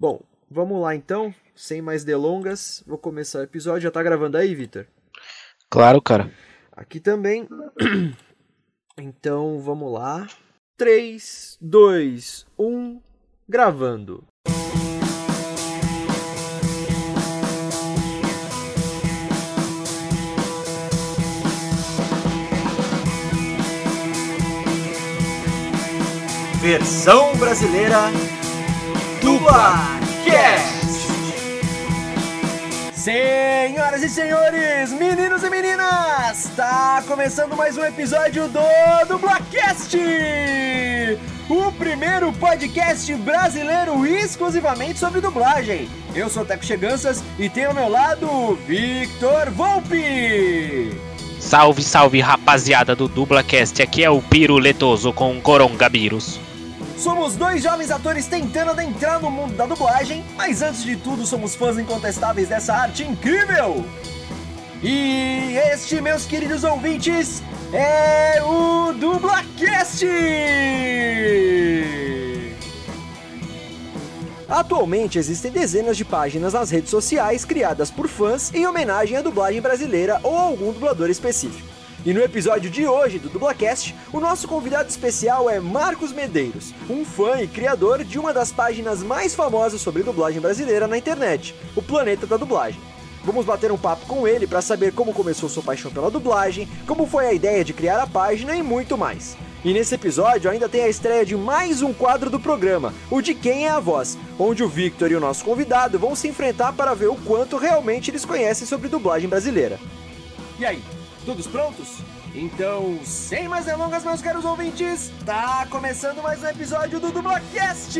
Bom, vamos lá então, sem mais delongas, vou começar o episódio. Já tá gravando aí, Vitor? Claro, cara. Aqui também. Então vamos lá. 3, 2, 1, gravando. Versão brasileira do Blacast. Senhoras e senhores, meninos e meninas, está começando mais um episódio do Dublacast, o primeiro podcast brasileiro exclusivamente sobre dublagem. Eu sou o Teco Cheganças e tenho ao meu lado Victor Volpe. Salve, salve, rapaziada do Dublacast. Aqui é o Piro Letoso com coronavírus. Somos dois jovens atores tentando adentrar no mundo da dublagem, mas antes de tudo somos fãs incontestáveis dessa arte incrível. E este, meus queridos ouvintes, é o Dublacast! Atualmente existem dezenas de páginas nas redes sociais criadas por fãs em homenagem à dublagem brasileira ou a algum dublador específico. E no episódio de hoje do Dublacast, o nosso convidado especial é Marcos Medeiros, um fã e criador de uma das páginas mais famosas sobre dublagem brasileira na internet, o Planeta da Dublagem. Vamos bater um papo com ele para saber como começou sua paixão pela dublagem, como foi a ideia de criar a página e muito mais. E nesse episódio ainda tem a estreia de mais um quadro do programa, o de Quem é a Voz, onde o Victor e o nosso convidado vão se enfrentar para ver o quanto realmente eles conhecem sobre dublagem brasileira. E aí, todos prontos? Então, sem mais delongas, meus caros ouvintes, tá começando mais um episódio do Dublacast!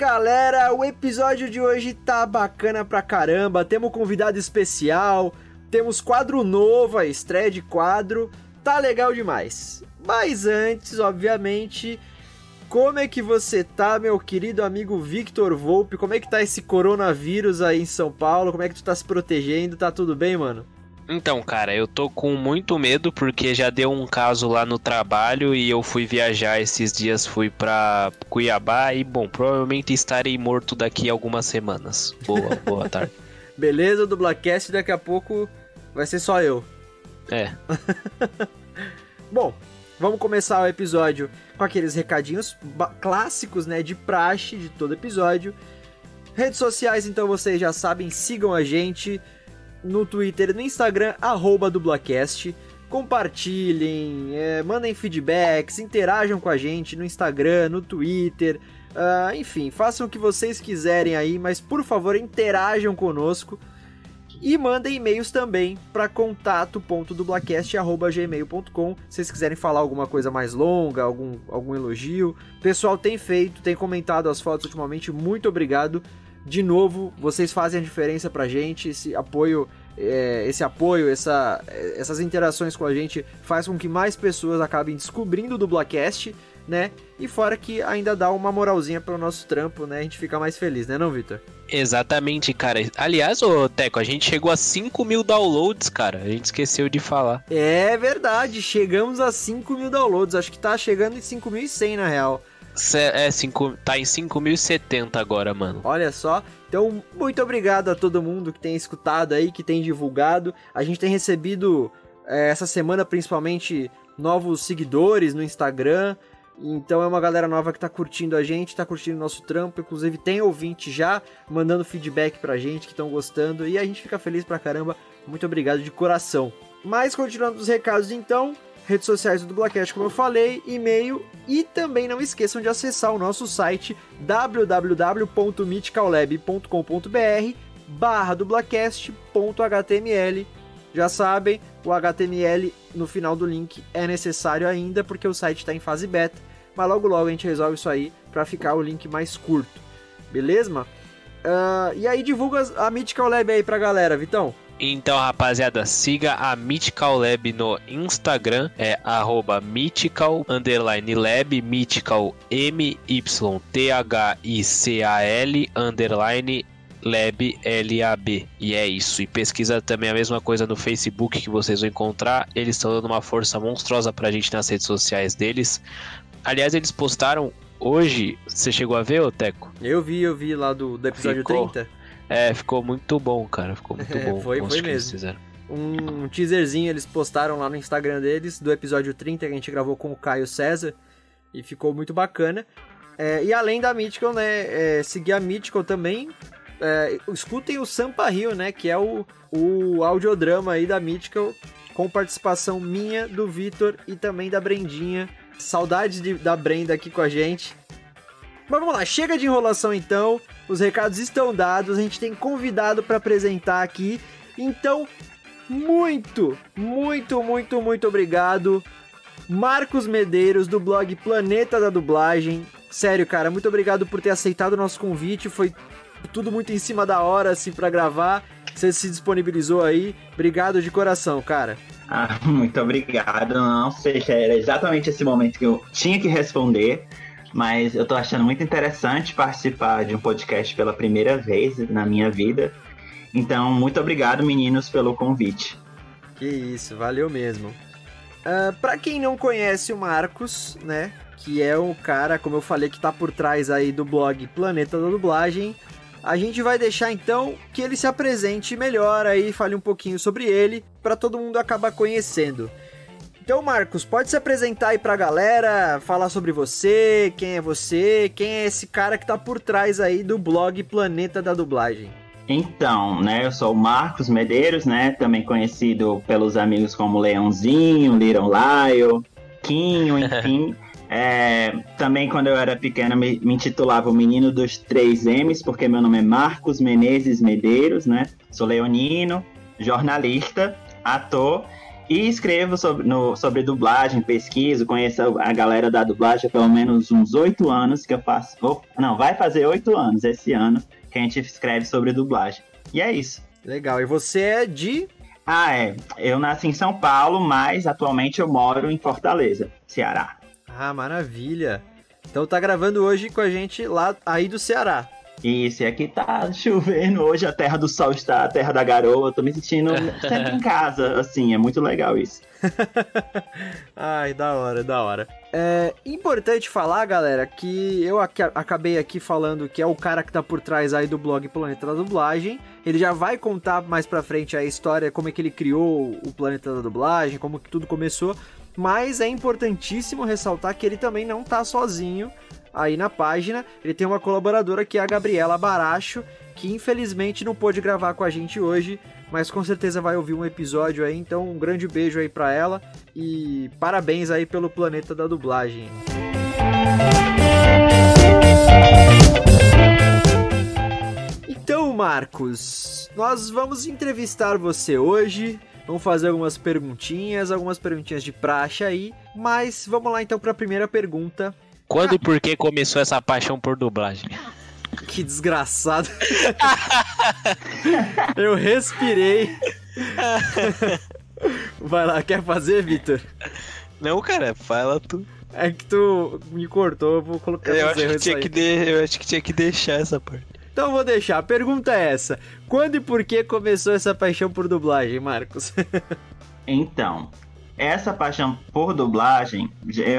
Galera, o episódio de hoje tá bacana pra caramba. Temos convidado especial, temos quadro novo, a estreia de quadro. Tá legal demais. Mas antes, obviamente, como é que você tá, meu querido amigo Victor Volpe? Como é que tá esse coronavírus aí em São Paulo? Como é que tu tá se protegendo? Tá tudo bem, mano? Então, cara, eu tô com muito medo porque já deu um caso lá no trabalho e eu fui viajar esses dias, fui pra Cuiabá e, bom, provavelmente estarei morto daqui a algumas semanas. Boa, boa tarde. Beleza, do Blackcast, daqui a pouco vai ser só eu. É. Bom, vamos começar o episódio com aqueles recadinhos clássicos, né, de praxe de todo episódio. Redes sociais, então vocês já sabem, sigam a gente no Twitter e no Instagram, arroba dublacast. Compartilhem, é, mandem feedbacks, interajam com a gente no Instagram, no Twitter. Uh, enfim, façam o que vocês quiserem aí, mas por favor interajam conosco. E mandem e-mails também para contato.dublacast.gmail.com se vocês quiserem falar alguma coisa mais longa, algum, algum elogio. O pessoal tem feito, tem comentado as fotos ultimamente, muito obrigado. De novo, vocês fazem a diferença pra gente, esse apoio, é, esse apoio, essa, essas interações com a gente faz com que mais pessoas acabem descobrindo o Dublacast, né? E fora que ainda dá uma moralzinha pro nosso trampo, né? A gente fica mais feliz, né não, Vitor? Exatamente, cara. Aliás, ô Teco, a gente chegou a 5 mil downloads, cara. A gente esqueceu de falar. É verdade, chegamos a 5 mil downloads. Acho que tá chegando em 5.100 na real. É, cinco, tá em 5.070 agora, mano. Olha só. Então, muito obrigado a todo mundo que tem escutado aí, que tem divulgado. A gente tem recebido é, essa semana, principalmente, novos seguidores no Instagram. Então é uma galera nova que tá curtindo a gente, tá curtindo o nosso trampo. Inclusive tem ouvinte já mandando feedback pra gente que estão gostando. E a gente fica feliz pra caramba. Muito obrigado de coração. Mas continuando os recados então, redes sociais do Dublacast, como eu falei, e-mail e também não esqueçam de acessar o nosso site www.mythicallab.com.br barra dublacast.html Já sabem, o HTML no final do link é necessário ainda porque o site está em fase beta, mas logo logo a gente resolve isso aí para ficar o link mais curto, beleza? Uh, e aí divulga a Mythical Lab aí pra galera, Vitão. Então, rapaziada, siga a Mythical Lab no Instagram, é arroba Mythical underline Lab, Mythical M-Y-T-H-I-C-A-L underline Lab L-A-B. E é isso. E pesquisa também a mesma coisa no Facebook que vocês vão encontrar. Eles estão dando uma força monstruosa pra gente nas redes sociais deles. Aliás, eles postaram hoje. Você chegou a ver, Oteco? Eu vi, eu vi lá do, do episódio Ficou. 30. É, ficou muito bom, cara. Ficou muito é, bom. Foi, foi mesmo. Um teaserzinho eles postaram lá no Instagram deles do episódio 30 que a gente gravou com o Caio César. E ficou muito bacana. É, e além da Mythical, né? É, seguir a Mythical também. É, escutem o Sampa Rio, né? Que é o, o audiodrama aí da Mythical. Com participação minha, do Vitor e também da Brendinha. Saudades de, da Brenda aqui com a gente. Mas vamos lá, chega de enrolação então. Os recados estão dados, a gente tem convidado para apresentar aqui. Então, muito, muito, muito, muito obrigado, Marcos Medeiros do blog Planeta da Dublagem. Sério, cara, muito obrigado por ter aceitado o nosso convite. Foi tudo muito em cima da hora assim para gravar. Você se disponibilizou aí. Obrigado de coração, cara. Ah, muito obrigado. Não, seja, era exatamente esse momento que eu tinha que responder mas eu tô achando muito interessante participar de um podcast pela primeira vez na minha vida. Então, muito obrigado, meninos, pelo convite. Que isso, valeu mesmo. Uh, pra quem não conhece o Marcos, né? Que é o cara, como eu falei, que tá por trás aí do blog Planeta da Dublagem. A gente vai deixar então que ele se apresente melhor aí, fale um pouquinho sobre ele, para todo mundo acabar conhecendo. Então, Marcos, pode se apresentar aí pra galera, falar sobre você, quem é você, quem é esse cara que tá por trás aí do blog Planeta da Dublagem. Então, né, eu sou o Marcos Medeiros, né, também conhecido pelos amigos como Leãozinho, Little Lyle, Quinho, enfim. é, também quando eu era pequeno me, me intitulava o Menino dos Três M's, porque meu nome é Marcos Menezes Medeiros, né, sou leonino, jornalista, ator e escrevo sobre, no, sobre dublagem, pesquiso, conheço a galera da dublagem há pelo menos uns oito anos que eu faço. Oh, não, vai fazer oito anos esse ano que a gente escreve sobre dublagem. E é isso. Legal. E você é de. Ah, é. Eu nasci em São Paulo, mas atualmente eu moro em Fortaleza, Ceará. Ah, maravilha. Então tá gravando hoje com a gente lá aí do Ceará. Isso, e aqui tá chovendo hoje, a terra do sol está, a terra da garoa, tô me sentindo sempre em casa, assim, é muito legal isso. Ai, da hora, da hora. É importante falar, galera, que eu ac acabei aqui falando que é o cara que tá por trás aí do blog Planeta da Dublagem. Ele já vai contar mais pra frente a história, como é que ele criou o Planeta da Dublagem, como que tudo começou. Mas é importantíssimo ressaltar que ele também não tá sozinho aí na página. Ele tem uma colaboradora que é a Gabriela Baracho, que infelizmente não pôde gravar com a gente hoje, mas com certeza vai ouvir um episódio aí. Então, um grande beijo aí para ela e parabéns aí pelo planeta da dublagem. Então, Marcos, nós vamos entrevistar você hoje. Vamos fazer algumas perguntinhas, algumas perguntinhas de praxe aí. Mas vamos lá então para a primeira pergunta, quando e por que começou essa paixão por dublagem? Que desgraçado. Eu respirei. Vai lá, quer fazer, Vitor? Não, cara, fala tu. É que tu me cortou, eu vou colocar eu acho, que tinha que de... eu acho que tinha que deixar essa parte. Então eu vou deixar. A pergunta é essa: Quando e por que começou essa paixão por dublagem, Marcos? então, essa paixão por dublagem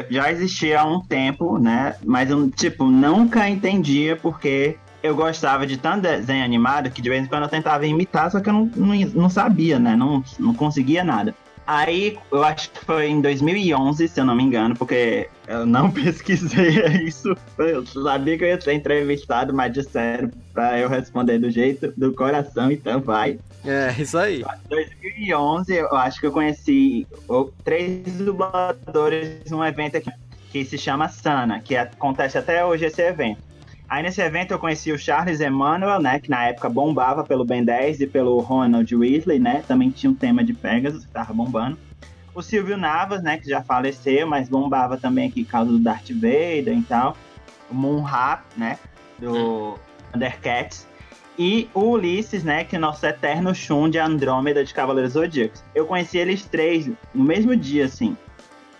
já existia há um tempo, né? Mas eu, tipo, nunca entendia porque eu gostava de tanto desenho animado que de vez em quando eu tentava imitar, só que eu não, não, não sabia, né? Não, não conseguia nada. Aí, eu acho que foi em 2011, se eu não me engano, porque eu não pesquisei isso. Eu sabia que eu ia ser entrevistado, mas disseram pra eu responder do jeito do coração, então vai. É, isso aí. Em 2011, eu acho que eu conheci três dubladores num evento aqui que se chama Sana, que acontece até hoje esse evento. Aí nesse evento eu conheci o Charles Emmanuel, né, que na época bombava pelo Ben 10 e pelo Ronald Weasley, né, também tinha um tema de Pegasus, que tava bombando. O Silvio Navas, né, que já faleceu, mas bombava também aqui por causa do Darth Vader e tal. O Moon Rap, né, do Undercats. e o Ulisses, né, que é nosso eterno Shun de Andrômeda de Cavaleiros Zodíacos. Eu conheci eles três no mesmo dia, assim.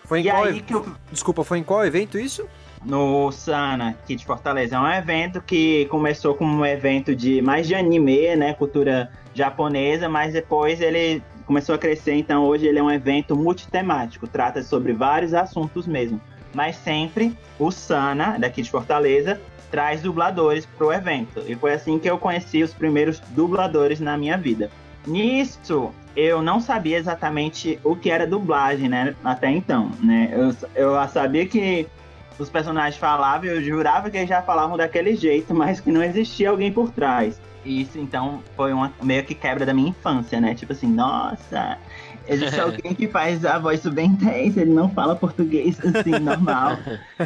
Foi em E qual... aí que eu Desculpa, foi em qual evento isso? No Sana, de Fortaleza. É um evento que começou como um evento de mais de anime, né, cultura japonesa, mas depois ele começou a crescer, então hoje ele é um evento multitemático, trata sobre vários assuntos mesmo. Mas sempre o Sana, daqui de Fortaleza, traz dubladores pro evento. E foi assim que eu conheci os primeiros dubladores na minha vida. Nisso, eu não sabia exatamente o que era dublagem, né? Até então, né? Eu, eu sabia que os personagens falavam, eu jurava que eles já falavam daquele jeito, mas que não existia alguém por trás. Isso, então, foi uma meio que quebra da minha infância, né? Tipo assim, nossa, existe alguém que faz a voz do Ben 10, ele não fala português assim, normal.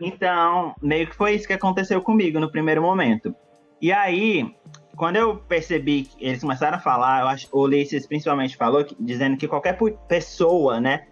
Então, meio que foi isso que aconteceu comigo no primeiro momento. E aí, quando eu percebi que eles começaram a falar, eu acho, o Ulisses principalmente falou, que- dizendo que qualquer pessoa, né,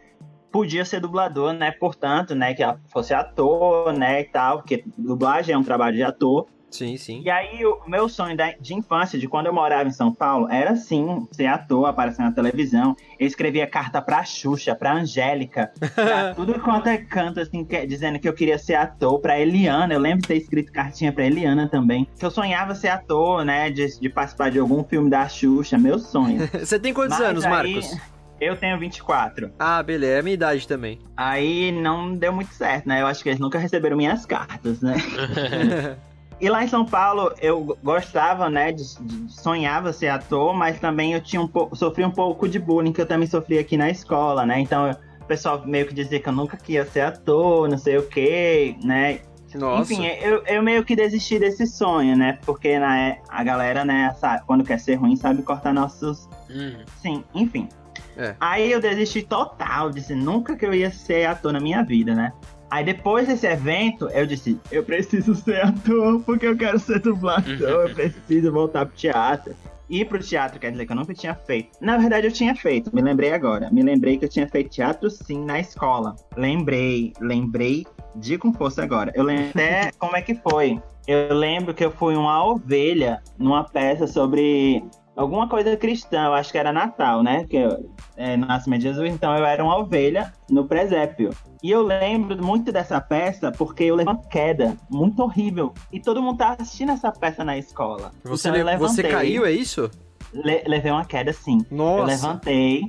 podia ser dublador, né, portanto, né, que ela fosse ator, né, e tal, porque dublagem é um trabalho de ator. Sim, sim. E aí, o meu sonho de infância, de quando eu morava em São Paulo, era sim ser ator, aparecer na televisão. Eu escrevia carta pra Xuxa, pra Angélica, pra tudo quanto é canto, assim, que- dizendo que eu queria ser ator, pra Eliana. Eu lembro de ter escrito cartinha pra Eliana também. Que eu sonhava ser ator, né, de, de participar de algum filme da Xuxa, meu sonho. Você tem quantos Mas anos, aí, Marcos? Eu tenho 24. Ah, beleza, é a minha idade também. Aí não deu muito certo, né? Eu acho que eles nunca receberam minhas cartas, né? E lá em São Paulo eu gostava, né, de, de- sonhava ser ator, mas também eu tinha um pouco, sofri um pouco de bullying que eu também sofri aqui na escola, né? Então o pessoal meio que dizia que eu nunca queria ser ator, não sei o quê, né? Nossa. Enfim, eu, eu meio que desisti desse sonho, né? Porque na, a galera, né, sabe, quando quer ser ruim, sabe cortar nossos Hum. Sim, enfim. É. Aí eu desisti total, disse nunca que eu ia ser ator na minha vida, né? Aí depois desse evento, eu disse, eu preciso ser ator, porque eu quero ser dublador, eu preciso voltar pro teatro. Ir pro teatro quer dizer que eu nunca tinha feito. Na verdade, eu tinha feito, me lembrei agora. Me lembrei que eu tinha feito teatro sim na escola. Lembrei, lembrei de com força agora. Eu lembro até como é que foi. Eu lembro que eu fui uma ovelha numa peça sobre alguma coisa cristã, eu acho que era Natal, né? Que eu, é, Nascimento de Jesus, então eu era uma ovelha no presépio. E eu lembro muito dessa peça porque eu levei uma queda muito horrível. E todo mundo tava assistindo essa peça na escola. Você, então eu le- você levantei, caiu, é isso? le- levei uma queda sim. Eu Nossa. levantei,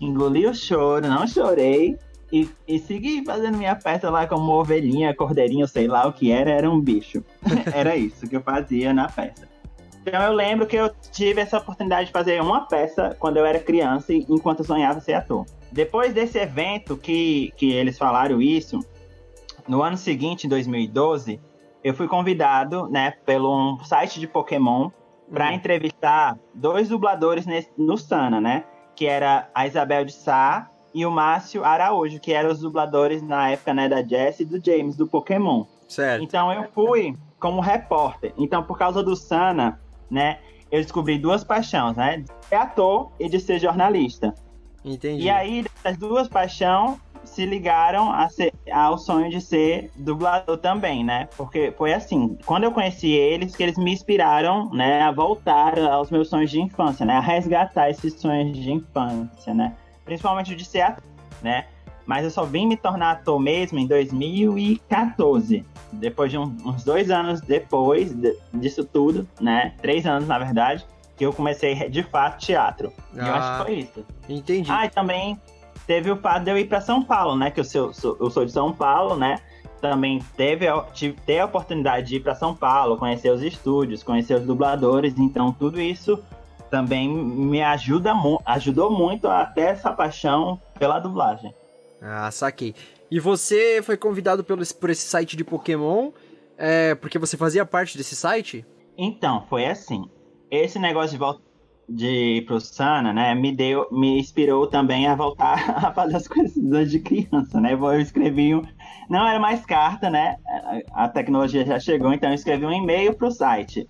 engoli o choro, não chorei. E, e segui fazendo minha peça lá como ovelhinha, cordeirinho, sei lá o que era, era um bicho. era isso que eu fazia na peça. Então eu lembro que eu tive essa oportunidade de fazer uma peça quando eu era criança, e- enquanto eu sonhava ser ator. Depois desse evento que, que eles falaram isso, no ano seguinte, em 2012, eu fui convidado, né, pelo um site de Pokémon para Hum. entrevistar dois dubladores nesse- no Sana, né? Que era a Isabel de Sá e o Márcio Araújo, que eram os dubladores na época, né, da Jess e do James do Pokémon. Certo. Então eu fui como repórter. Então, por causa do Sana, né, eu descobri duas paixões, né? De ser ator e de ser jornalista. Entendi. E aí, essas duas paixões se ligaram a ser- ao sonho de ser dublador também, né? Porque foi assim, quando eu conheci eles, que eles me inspiraram, né, a voltar aos meus sonhos de infância, né? A resgatar esses sonhos de infância, né? Principalmente o de ser ator, né? Mas eu só vim me tornar ator mesmo em 2014. Depois de um- uns dois anos depois de- disso tudo, né? Três anos, na verdade, que eu comecei de fato teatro. E eu acho Ah. que foi isso. Entendi. Ah, e também teve o fato de eu ir para São Paulo, né? Que eu sou, sou- eu sou de São Paulo, né? Também teve a- tive, ter a oportunidade de ir para São Paulo, conhecer os estúdios, conhecer os dubladores. Então, tudo isso também me ajuda ajudou muito a ter essa paixão pela dublagem. Ah, saquei. E você foi convidado pelo, por esse site de Pokémon, é, porque você fazia parte desse site? Então, foi assim. Esse negócio de volta de pro Sana, né, me deu, me inspirou também a voltar a fazer as coisas de criança, né? Eu escrevi um, não era mais carta, né? A tecnologia já chegou, então eu escrevi um e-mail pro site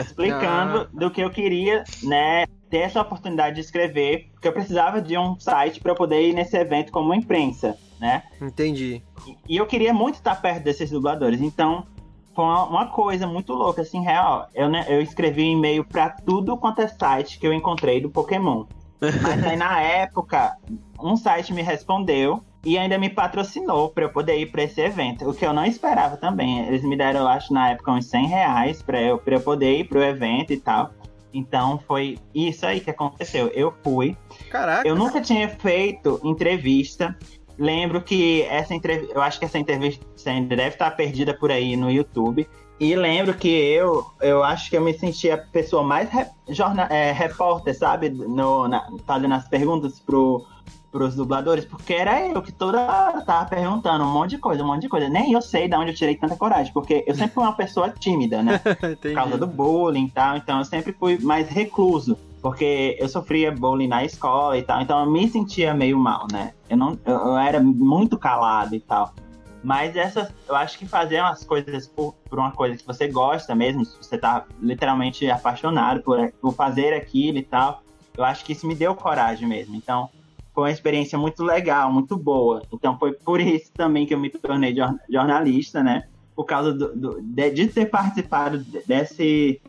explicando do que eu queria, né, ter essa oportunidade de escrever, porque eu precisava de um site para eu poder ir nesse evento como imprensa, né? Entendi. E eu queria muito estar perto desses dubladores, então foi uma, coisa muito louca, assim, real. Eu, né, eu escrevi e-mail pra tudo quanto é site que eu encontrei do Pokémon. Mas aí na época, um site me respondeu e ainda me patrocinou para eu poder ir para esse evento, o que eu não esperava também. Eles me deram, eu acho, na época, uns 100 reais para eu, pra eu poder ir pro evento e tal. Então foi isso aí que aconteceu. Eu fui. Caraca. Eu nunca tinha feito entrevista. Lembro que essa entrevista, eu acho que essa entrevista ainda deve estar perdida por aí no YouTube. E lembro que eu, eu acho que eu me senti a pessoa mais re, jornal, é, repórter, sabe? No, na, fazendo as perguntas pro, pros dubladores, porque era eu que toda hora tava perguntando um monte de coisa, um monte de coisa. Nem eu sei de onde eu tirei tanta coragem, porque eu sempre fui uma pessoa tímida, né? Por causa do bullying e tal, então eu sempre fui mais recluso. Porque eu sofria bullying na escola e tal, então eu me sentia meio mal, né? Eu, não, eu, eu era muito calado e tal. Mas essas, eu acho que fazer umas coisas por, por, uma coisa que você gosta mesmo, se você tá literalmente apaixonado por, por fazer aquilo e tal, eu acho que isso me deu coragem mesmo. Então, foi uma experiência muito legal, muito boa. Então, foi por isso também que eu me tornei jornalista, né? Por causa do, do, de, de ter participado desse,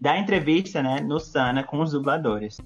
da entrevista, né, no Sana com os dubladores.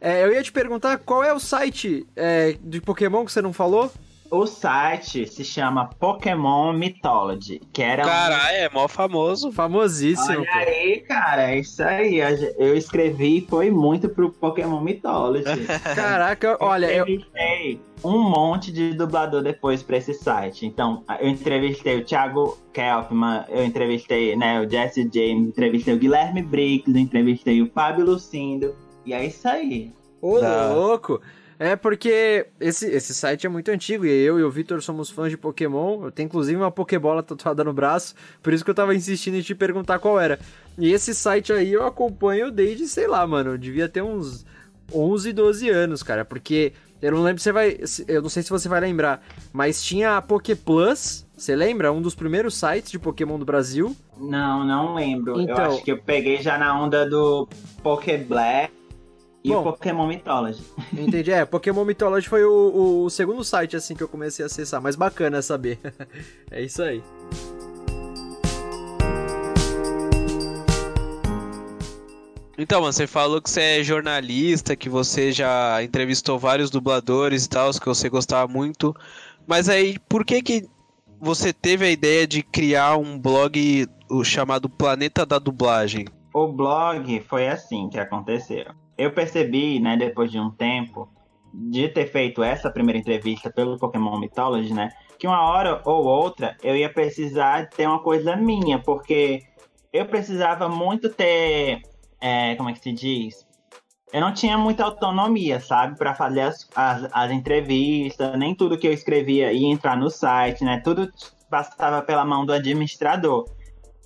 É, eu ia te perguntar qual é o site é, de Pokémon que você não falou? O site se chama Pokémon Mythology, que era. Caralho, um... é mó famoso. Famosíssimo. Olha pô. aí, cara, é isso aí. Eu escrevi foi muito pro Pokémon Mythology. Caraca, olha. Eu entrevistei eu... um monte de dublador depois pra esse site. Então, eu entrevistei o Thiago Kelfman, eu entrevistei né, o Jesse James, entrevistei o Guilherme Briggs, entrevistei o Fábio Lucindo. E é isso aí. Ô, da... louco! É porque esse, esse site é muito antigo e eu e o Vitor somos fãs de Pokémon. Eu tenho inclusive uma Pokébola tatuada no braço, por isso que eu tava insistindo em te perguntar qual era. E esse site aí eu acompanho desde, sei lá, mano, devia ter uns 11, 12 anos, cara, porque eu não lembro se você vai, eu não sei se você vai lembrar, mas tinha a Poké Plus, você lembra? Um dos primeiros sites de Pokémon do Brasil. Não, não lembro. Então, eu acho que eu peguei já na onda do Poké Black e Bom, o Pokémon Mythology. Entendi. É, Pokémon Mythology foi o, o, segundo site assim que eu comecei a acessar. Mas bacana saber. é isso aí. Então, mano, você falou que você é jornalista, que você já entrevistou vários dubladores e tal, que você gostava muito. Mas aí, por que que você teve a ideia de criar um blog chamado Planeta da Dublagem? O blog foi assim que aconteceu eu percebi, né, depois de um tempo, de ter feito essa primeira entrevista pelo Pokémon Mythology, né, que uma hora ou outra eu ia precisar ter uma coisa minha, porque eu precisava muito ter, é, como é que se diz? Eu não tinha muita autonomia, sabe, para fazer as, as, as, entrevistas, nem tudo que eu escrevia ia entrar no site, né, tudo passava pela mão do administrador.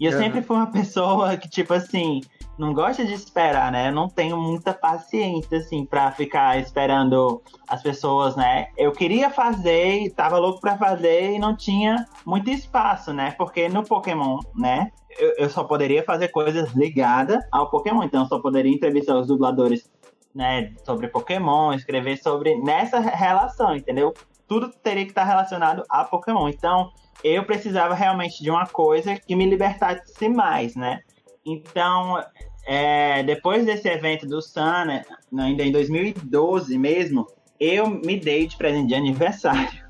E eu uhum. sempre fui uma pessoa que, tipo assim, não gosta de esperar, né? Eu não tenho muita paciência, assim, pra ficar esperando as pessoas, né? Eu queria fazer, tava louco pra fazer e não tinha muito espaço, né? Porque no Pokémon, né? Eu, eu só poderia fazer coisas ligadas ao Pokémon, então eu só poderia entrevistar os dubladores, né? Sobre Pokémon, escrever sobre nessa relação, entendeu? Tudo teria que estar relacionado a Pokémon. Então, eu precisava realmente de uma coisa que me libertasse mais, né? Então, é, depois desse evento do Sun, ainda em 2012 mesmo, eu me dei de presente de aniversário.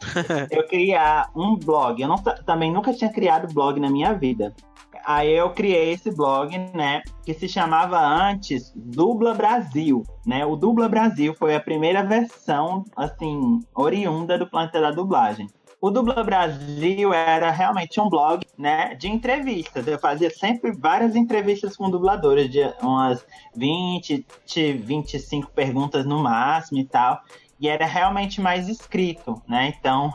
eu criar um blog. Eu não, também nunca tinha criado blog na minha vida. Aí eu criei esse blog, né, que se chamava antes Dubla Brasil, né? O Dubla Brasil foi a primeira versão, assim, oriunda do Planeta da Dublagem. O Dubla Brasil era realmente um blog, né, de entrevistas. Eu fazia sempre várias entrevistas com dubladores, de umas 20, 25 perguntas no máximo e tal. E era realmente mais escrito, né? Então,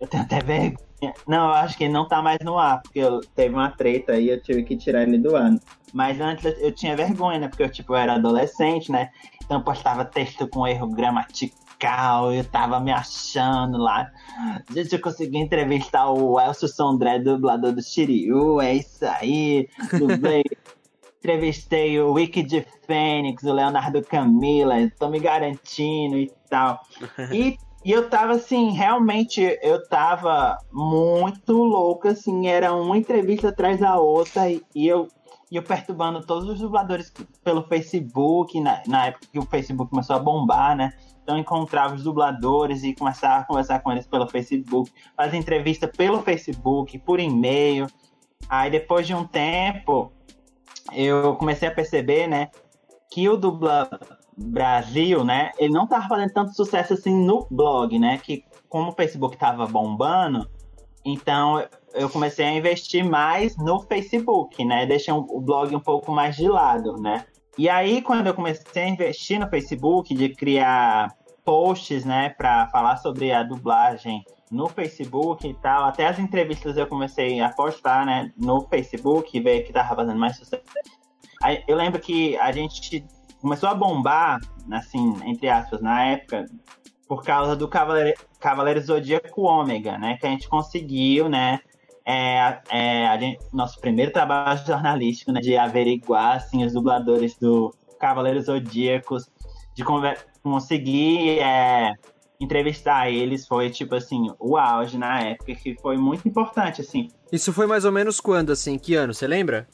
eu tenho até vergonha. Não, eu acho que ele não tá mais no ar, porque eu, teve uma treta aí, eu tive que tirar ele do ano. Mas antes eu tinha vergonha, né? Porque eu, tipo, eu era adolescente, né? Então eu postava texto com erro gramatical musical, eu tava me achando lá. Gente, eu consegui entrevistar o Elcio Sondré, dublador do Shiryu, é isso aí. Dublei. Entrevistei o Wiki de Fênix, o Leonardo Camila, tô me garantindo e tal. E E eu tava assim, realmente, eu tava muito louca, assim, era uma entrevista atrás da outra, e, e eu, e eu perturbando todos os dubladores pelo Facebook, na, na época que o Facebook começou a bombar, né? Então encontrava os dubladores e começava a conversar com eles pelo Facebook, fazer entrevista pelo Facebook, por e-mail. Aí depois de um tempo, eu comecei a perceber, né, que o dubla Brasil, né, ele não tava fazendo tanto sucesso assim no blog, né, que como o Facebook tava bombando, então eu comecei a investir mais no Facebook, né, deixei o blog um pouco mais de lado, né. E aí quando eu comecei a investir no Facebook, de criar posts, né, para falar sobre a dublagem no Facebook e tal. Até as entrevistas eu comecei a postar, né, no Facebook, ver que tava fazendo mais sucesso. Aí, eu lembro que a gente começou a bombar, assim, entre aspas, na época, por causa do Cavaleiro, Cavaleiro Zodíaco Ômega, né, que a gente conseguiu, né, é, é, gente, nosso primeiro trabalho jornalístico, né, de averiguar, assim, os dubladores do Cavaleiros Zodíacos, de conseguir é, entrevistar eles foi, tipo assim, o auge na época, que foi muito importante, assim. Isso foi mais ou menos quando, assim? Que ano, você lembra?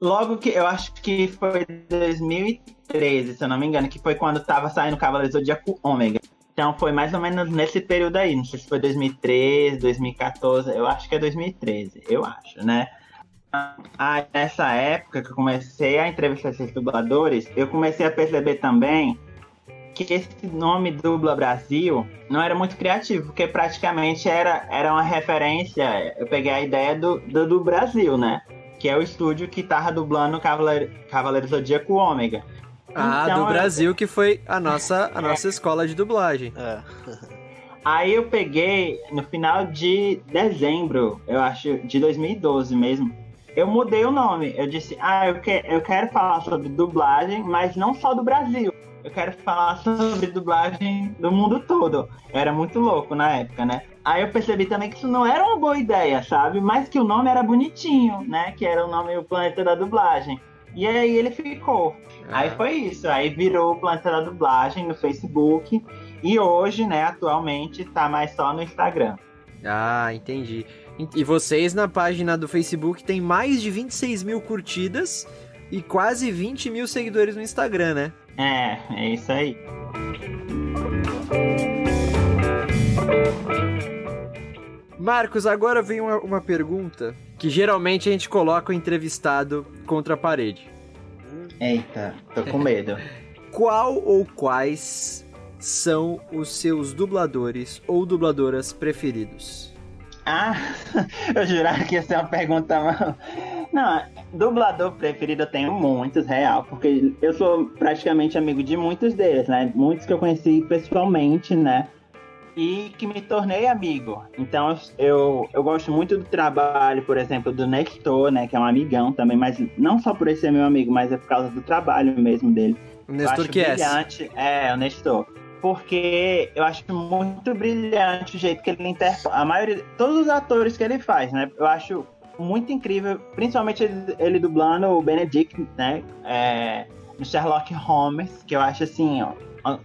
Logo que, eu acho que foi 2013, se eu não me engano, que foi quando tava saindo Cavaleiro Zodíaco Ômega. Então foi mais ou menos nesse período aí, não sei se foi 2013, 2014, eu acho que é 2013, eu acho, né? Ah, nessa época que eu comecei a entrevistar esses dubladores, eu comecei a perceber também que esse nome Dubla Brasil não era muito criativo, porque praticamente era, era uma referência. Eu peguei a ideia do, do, do Brasil, né? Que é o estúdio que tava dublando Cavaleiro, Cavaleiro Zodíaco Ômega. Ah, então, do Brasil, que foi a nossa, a nossa escola de dublagem. É. Aí eu peguei no final de dezembro, eu acho, de 2012 mesmo. Eu mudei o nome. Eu disse, ah, eu, que, eu quero falar sobre dublagem, mas não só do Brasil eu quero falar sobre dublagem do mundo todo. era muito louco na época, né? Aí eu percebi também que isso não era uma boa ideia, sabe? Mas que o nome era bonitinho, né? Que era o nome O Planeta da Dublagem. E aí ele ficou. Ah. Aí foi isso. Aí virou o Planeta da Dublagem no Facebook. E hoje, né, atualmente, tá mais só no Instagram. Ah, entendi. E vocês na página do Facebook tem mais de 26 mil curtidas e quase 20 mil seguidores no Instagram, né? É, é isso aí. Marcos, agora vem uma, uma pergunta que geralmente a gente coloca o entrevistado contra a parede. Eita, tô com medo. Qual ou quais são os seus dubladores ou dubladoras preferidos? Ah, eu jurava que ia ser uma pergunta. Não, dublador preferido eu tenho muitos, real, porque eu sou praticamente amigo de muitos deles, né? Muitos que eu conheci pessoalmente, né? E que me tornei amigo. Então eu, eu gosto muito do trabalho, por exemplo, do Nestor, né? Que é um amigão também, mas não só por ele ser meu amigo, mas é por causa do trabalho mesmo dele. O Nestor que brilhante. é? É, o Nestor porque eu acho muito brilhante o jeito que ele interpreta. A maioria, todos os atores que ele faz, né? Eu acho muito incrível, principalmente ele, ele dublando o Benedict, né? É, no Sherlock Holmes, que eu acho assim, ó,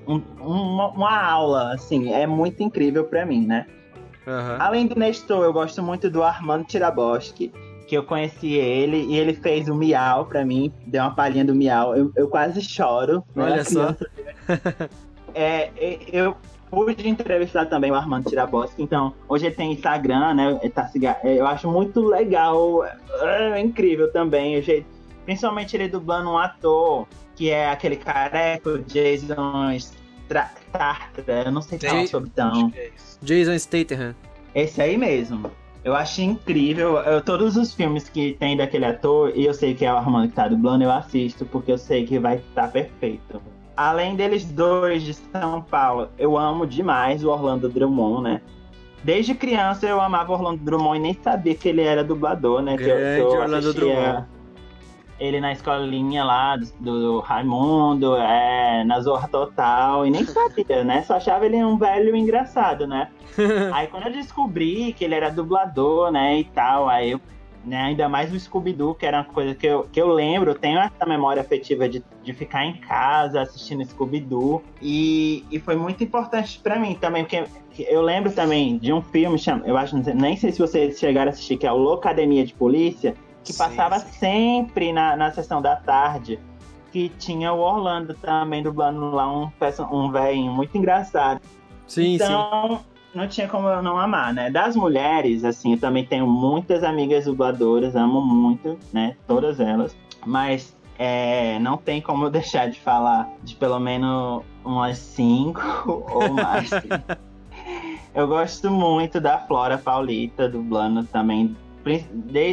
um, uma, uma, aula, assim, é muito incrível para mim, né? Uhum. Além do Nestor, eu gosto muito do Armando Tiraboski, que eu conheci ele e ele fez o Miau para mim, deu uma palhinha do Miau. Eu, eu quase choro. Né? Olha só. é, eu pude entrevistar também o Armando Tiraboski, então hoje ele tem Instagram, né? Ele tá, eu acho muito legal, é, incrível também, o jeito, principalmente ele dublando um ator que é aquele careco Jason Starter, eu não sei falar sobre tão. É Jason Statham. Esse aí mesmo. Eu acho incrível. Eu, todos os filmes que tem daquele ator, e eu sei que é o Armando que tá dublando, eu assisto, porque eu sei que vai estar perfeito além deles dois de São Paulo, eu amo demais o Orlando Drummond, né? Desde criança eu amava Orlando Drummond e nem sabia que ele era dublador, né? Grande que eu, que eu Orlando Drummond. Ele na escolinha lá do, do Raimundo, é, na Zorra Total, e nem sabia, né? Só achava ele um velho engraçado, né? aí quando eu descobri que ele era dublador, né, e tal, aí eu né? Ainda mais o Scooby-Doo, que era uma coisa que eu, que eu lembro, eu tenho essa memória afetiva de, de ficar em casa assistindo Scooby-Doo. E, e foi muito importante para mim também, porque eu lembro também de um filme, eu acho, nem sei se vocês chegaram a assistir, que é o Locademia de Polícia, que sim, passava sim. sempre na, na sessão da tarde. Que tinha o Orlando também dublando lá um, um velhinho muito engraçado. Sim, então, sim não tinha como eu não amar, né? Das mulheres, assim, eu também tenho muitas amigas dubladoras, amo muito, né? Todas elas. Mas é, não tem como eu deixar de falar de pelo menos umas cinco ou mais. eu gosto muito da Flora Paulita dublando também.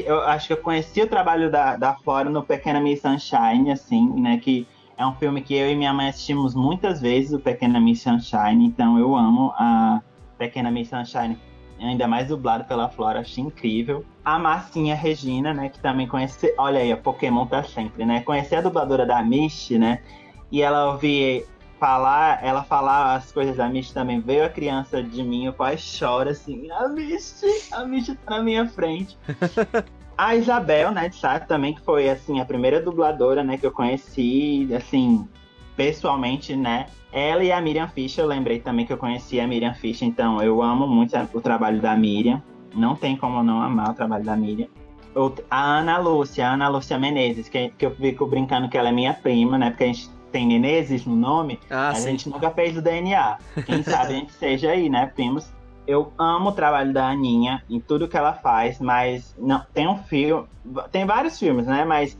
Eu acho que eu conheci o trabalho da, da Flora no Pequena Miss Sunshine, assim, né? Que é um filme que eu e minha mãe assistimos muitas vezes, o Pequena Miss Sunshine, então eu amo a Pequena Miss Sunshine, ainda mais dublado pela Flora, achei incrível. A Marcinha Regina, né, que também conhece, olha aí, a Pokémon tá sempre, né? Conheci a dubladora da Misty, né? E ela ouvia falar, ela falar as coisas da Misty também, veio a criança de mim, eu quase choro assim, a Misty, a Misty tá na minha frente. a Isabel, né, de Sá, também, que foi, assim, a primeira dubladora, né, que eu conheci, assim, pessoalmente, né? Ela e a Miriam Fischer, eu lembrei também que eu conhecia a Miriam Fischer, então eu amo muito o trabalho da Miriam. Não tem como não amar o trabalho da Miriam. A Ana Lúcia, a Ana Lúcia Menezes, que, que eu fico brincando que ela é minha prima, né? Porque a gente tem Menezes no nome, ah, a sim. gente nunca fez o DNA. Quem sabe a gente seja aí, né, primos? Eu amo o trabalho da Aninha em tudo que ela faz, mas não tem um filme, tem vários filmes, né? Mas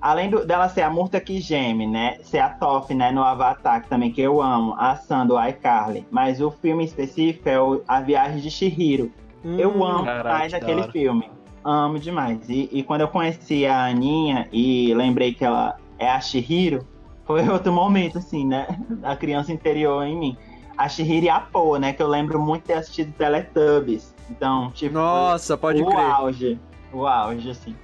além do, dela ser a Murta que geme, né? Ser a Toff, né? No Avatar, que também que eu amo, a Sam do iCarly. Mas o filme específico é o, A Viagem de Shihiro. Hum, eu amo mais aquele filme. Amo demais. E, e, quando eu conheci a Aninha e lembrei que ela é a Shihiro, foi outro momento, assim, né? A criança interior em mim. A Shihiro e a Poa, né? Que eu lembro muito de ter assistido Teletubbies. Então, tipo. Nossa, pode o crer. O auge. O auge, assim.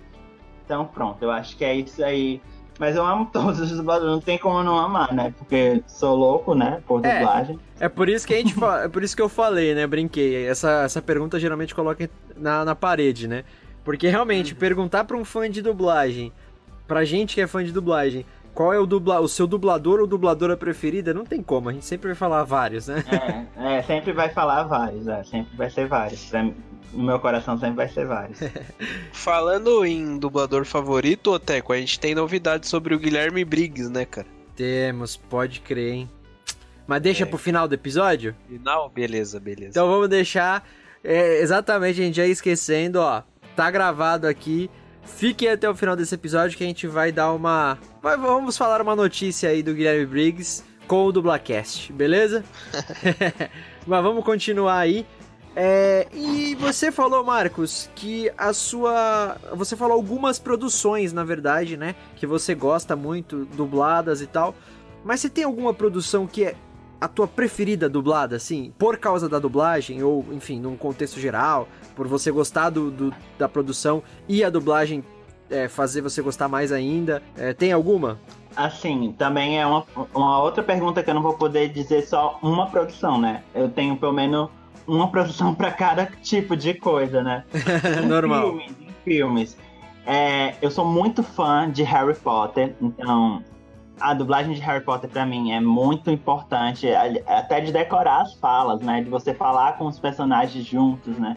Então, pronto, eu acho que é isso aí. Mas eu amo todos os dubladores, não tem como não amar, né? Porque sou louco, né? Por é, dublagem. É, é por isso que a gente fala, é por isso que eu falei, né? Brinquei. Essa, essa pergunta geralmente coloca na, na parede, né? Porque realmente, uhum. perguntar pra um fã de dublagem, pra gente que é fã de dublagem, qual é o, dubla, o seu dublador ou dubladora preferida, não tem como, a gente sempre vai falar vários, né? É, é sempre vai falar vários, é, sempre vai ser vários. Pra, no meu coração sempre vai ser vários. Falando em dublador favorito, Oteco, a gente tem novidades sobre o Guilherme Briggs, né, cara? Temos, pode crer, hein? Mas deixa é. pro final do episódio? Final? Beleza, beleza. Então vamos deixar é, exatamente, a gente já esquecendo, ó. Tá gravado aqui. Fiquem até o final desse episódio que a gente vai dar uma. Vai, vamos falar uma notícia aí do Guilherme Briggs com o Dublacast, beleza? Mas vamos continuar aí. É, e você falou, Marcos, que a sua. Você falou algumas produções, na verdade, né? Que você gosta muito, dubladas e tal. Mas você tem alguma produção que é a tua preferida dublada, assim? Por causa da dublagem, ou, enfim, num contexto geral, por você gostar do, do da produção e a dublagem é, fazer você gostar mais ainda? É, tem alguma? Assim, também é uma, uma outra pergunta que eu não vou poder dizer só uma produção, né? Eu tenho pelo menos uma produção para cada tipo de coisa, né? Normal. Filmes, em filmes. É, eu sou muito fã de Harry Potter, então a dublagem de Harry Potter para mim é muito importante, até de decorar as falas, né? De você falar com os personagens juntos, né?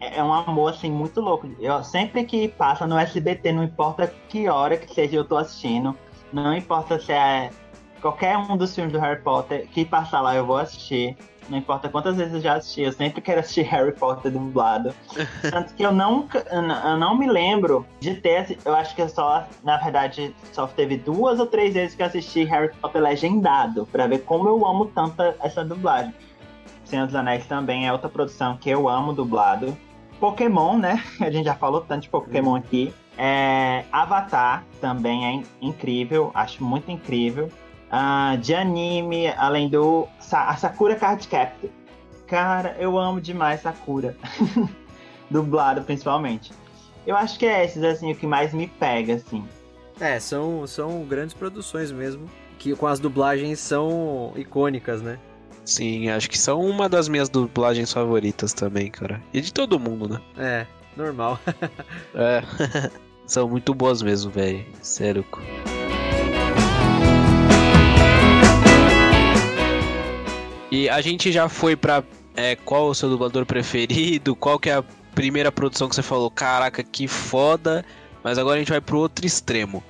É, é um amor assim muito louco. Eu sempre que passa no SBT, não importa que hora que seja eu tô assistindo, não importa se é qualquer um dos filmes do Harry Potter que passar lá eu vou assistir. Não importa quantas vezes eu já assisti, eu sempre quero assistir Harry Potter dublado. Tanto que eu não, eu não me lembro de ter. Eu acho que eu só, na verdade, só teve duas ou três vezes que eu assisti Harry Potter legendado, para ver como eu amo tanto essa dublagem. Senhor dos Anéis também é outra produção que eu amo dublado. Pokémon, né? A gente já falou tanto de Pokémon aqui. É, Avatar também é incrível, acho muito incrível uh, de anime, além do a Sakura Card Captor. Cara, eu amo demais Sakura. Dublado, principalmente. Eu acho que é esses, assim, o que mais me pega, assim. É, são, são grandes produções mesmo, que com as dublagens são icônicas, né? Sim, acho que são uma das minhas dublagens favoritas também, cara. E de todo mundo, né? É. normal. é. São muito boas mesmo, velho. Sério. E a gente já foi pra é, qual o seu dublador preferido, qual que é a primeira produção que você falou, caraca, que foda, mas agora a gente vai pro outro extremo.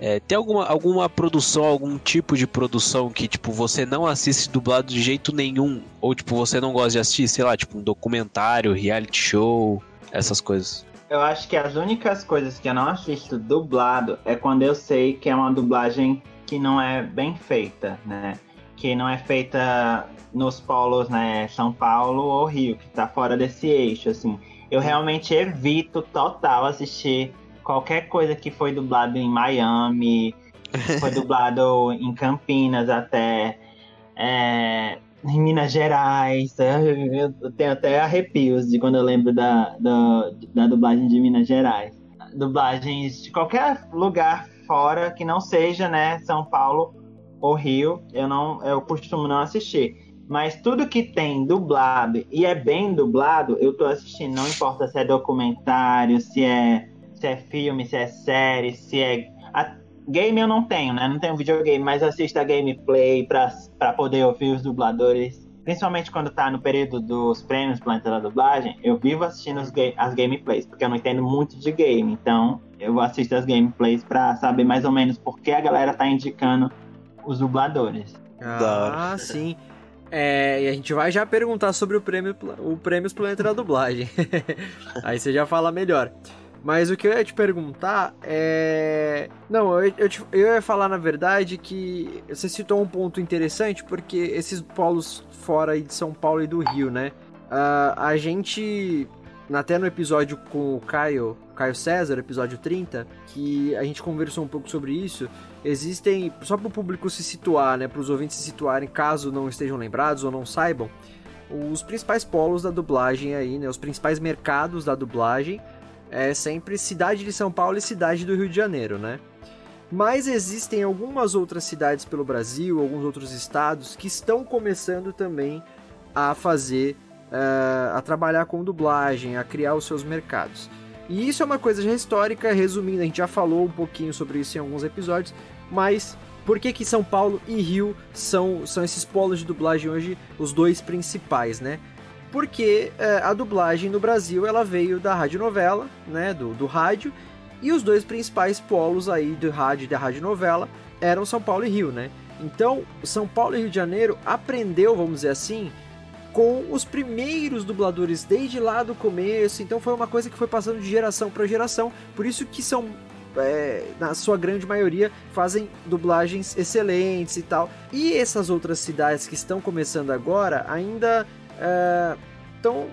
É, tem alguma, alguma produção, algum tipo de produção que, tipo, você não assiste dublado de jeito nenhum? Ou, tipo, você não gosta de assistir, sei lá, tipo, um documentário, reality show, essas coisas? Eu acho que as únicas coisas que eu não assisto dublado é quando eu sei que é uma dublagem que não é bem feita, né? Que não é feita nos polos, né, São Paulo ou Rio, que tá fora desse eixo, assim. Eu realmente evito total assistir qualquer coisa que foi dublado em Miami, foi dublado em Campinas até, é, em Minas Gerais. Eu tenho até arrepios de quando eu lembro da, da, da dublagem de Minas Gerais. Dublagens de qualquer lugar fora que não seja, né, São Paulo o Rio, eu não, eu costumo não assistir. Mas tudo que tem dublado e é bem dublado, eu tô assistindo. Não importa se é documentário, se é, se é filme, se é série, se é. A, game eu não tenho, né? Não tenho videogame, mas assisto a gameplay para poder ouvir os dubladores. Principalmente quando tá no período dos prêmios Planeta da Dublagem, eu vivo assistindo as, as gameplays, porque eu não entendo muito de game. Então, eu assisto as gameplays para saber mais ou menos por que a galera tá indicando os dubladores. Ah, sim. É, e a gente vai já perguntar sobre o prêmio o Prêmios Planeta da Dublagem. Aí você já fala melhor. Mas o que eu ia te perguntar é. Não, eu, eu, te, eu, ia falar na verdade que você citou um ponto interessante, porque esses polos fora aí de São Paulo e do Rio, né? Uh, a gente. Até no episódio com o Caio, Caio César, episódio 30, que a gente conversou um pouco sobre isso existem, só para o público se situar, né, para os ouvintes se situarem, caso não estejam lembrados ou não saibam, os principais polos da dublagem aí, né, os principais mercados da dublagem é sempre cidade de São Paulo e cidade do Rio de Janeiro, né? Mas existem algumas outras cidades pelo Brasil, alguns outros estados que estão começando também a fazer, uh, a trabalhar com dublagem, a criar os seus mercados. E isso é uma coisa já histórica, resumindo, a gente já falou um pouquinho sobre isso em alguns episódios, mas por que, que São Paulo e Rio são, são esses polos de dublagem hoje, os dois principais, né? Porque é, a dublagem no Brasil ela veio da radionovela, né? Do, do rádio, e os dois principais polos aí do rádio e da radionovela eram São Paulo e Rio, né? Então, São Paulo e Rio de Janeiro aprendeu, vamos dizer assim, com os primeiros dubladores desde lá do começo. Então foi uma coisa que foi passando de geração para geração. Por isso que são é, na sua grande maioria, fazem dublagens excelentes e tal. E essas outras cidades que estão começando agora ainda estão.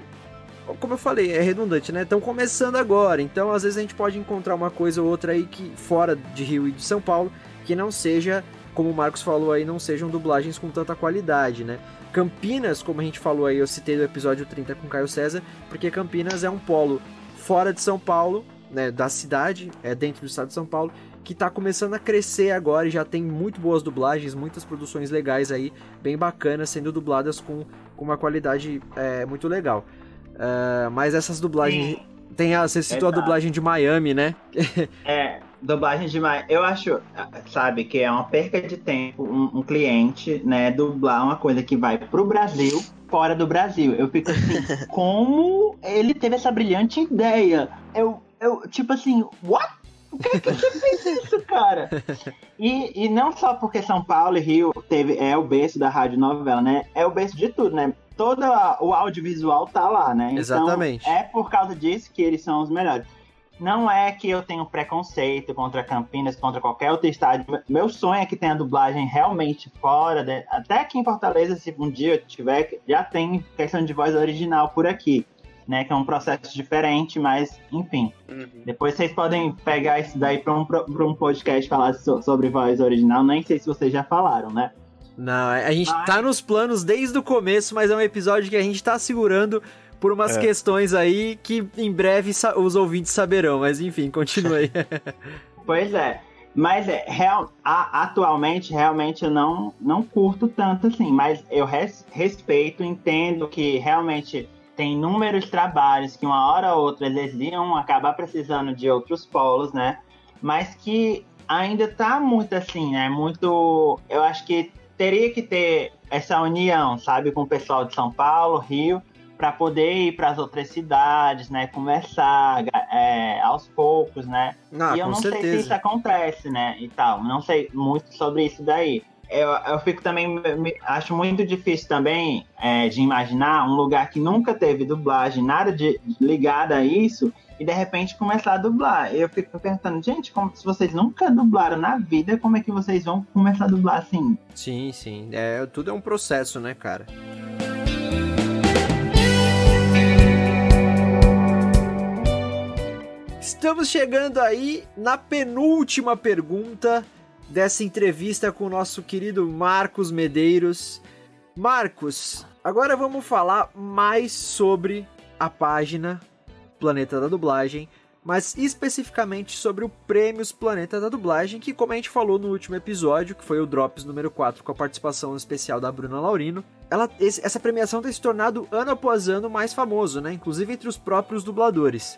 É, como eu falei, é redundante, né? Estão começando agora, então às vezes a gente pode encontrar uma coisa ou outra aí que fora de Rio e de São Paulo que não seja, como o Marcos falou aí, não sejam dublagens com tanta qualidade, né? Campinas, como a gente falou aí, eu citei no episódio 30 com Caio César, porque Campinas é um polo fora de São Paulo, né, da cidade, é dentro do estado de São Paulo, que está começando a crescer agora e já tem muito boas dublagens, muitas produções legais aí, bem bacanas, sendo dubladas com, com uma qualidade é, muito legal. Uh, mas essas dublagens. Sim. Tem a, você citou Exato. a dublagem de Miami, né? é, dublagem de Miami. Eu acho, sabe, que é uma perca de tempo um, um cliente, né, dublar uma coisa que vai pro Brasil fora do Brasil. Eu fico assim, como ele teve essa brilhante ideia? Eu, eu, tipo assim, what? Por que, que você fez isso, cara? E, e não só porque São Paulo e Rio teve, é o berço da rádio novela, né? É o berço de tudo, né? Todo o audiovisual tá lá, né? Então, Exatamente. é por causa disso que eles são os melhores. Não é que eu tenho preconceito contra Campinas, contra qualquer outro estádio. Meu sonho é que tenha dublagem realmente fora. De... Até aqui em Fortaleza, se um dia eu tiver, já tem questão de voz original por aqui né? Que é um processo diferente, mas enfim. Uhum. Depois vocês podem pegar isso daí para um, pra um podcast falar so, sobre voz original. Nem sei se vocês já falaram, né? Não, a gente mas... tá nos planos desde o começo, mas é um episódio que a gente tá segurando por umas é. questões aí que em breve os ouvintes saberão. Mas enfim, continue aí. pois é. Mas é, real, a, atualmente, realmente eu não, não curto tanto assim, mas eu res, respeito, entendo que realmente tem inúmeros trabalhos que uma hora ou outra eles iam acabar precisando de outros polos, né? Mas que ainda tá muito assim, né? Muito. Eu acho que teria que ter essa união, sabe, com o pessoal de São Paulo, Rio, para poder ir para as outras cidades, né? Conversar é, aos poucos, né? Ah, e eu não certeza. sei se isso acontece, né? E tal. Não sei muito sobre isso daí. Eu, eu fico também. me- acho muito difícil também é, de imaginar um lugar que nunca teve dublagem, nada de ligado a isso, e de repente começar a dublar. Eu fico pensando, gente, como se vocês nunca dublaram na vida, como é que vocês vão começar a dublar assim? Sim, sim. É, tudo é um processo, né, cara? Estamos chegando aí na penúltima pergunta dessa entrevista com o nosso querido Marcos Medeiros. Marcos, agora vamos falar mais sobre a página Planeta da Dublagem, mas especificamente sobre o Prêmios Planeta da Dublagem, que como a gente falou no último episódio, que foi o Drops número 4 com a participação especial da Bruna Laurino, ela, esse- essa premiação tem se tornado ano após ano mais famoso, né? Inclusive entre os próprios dubladores.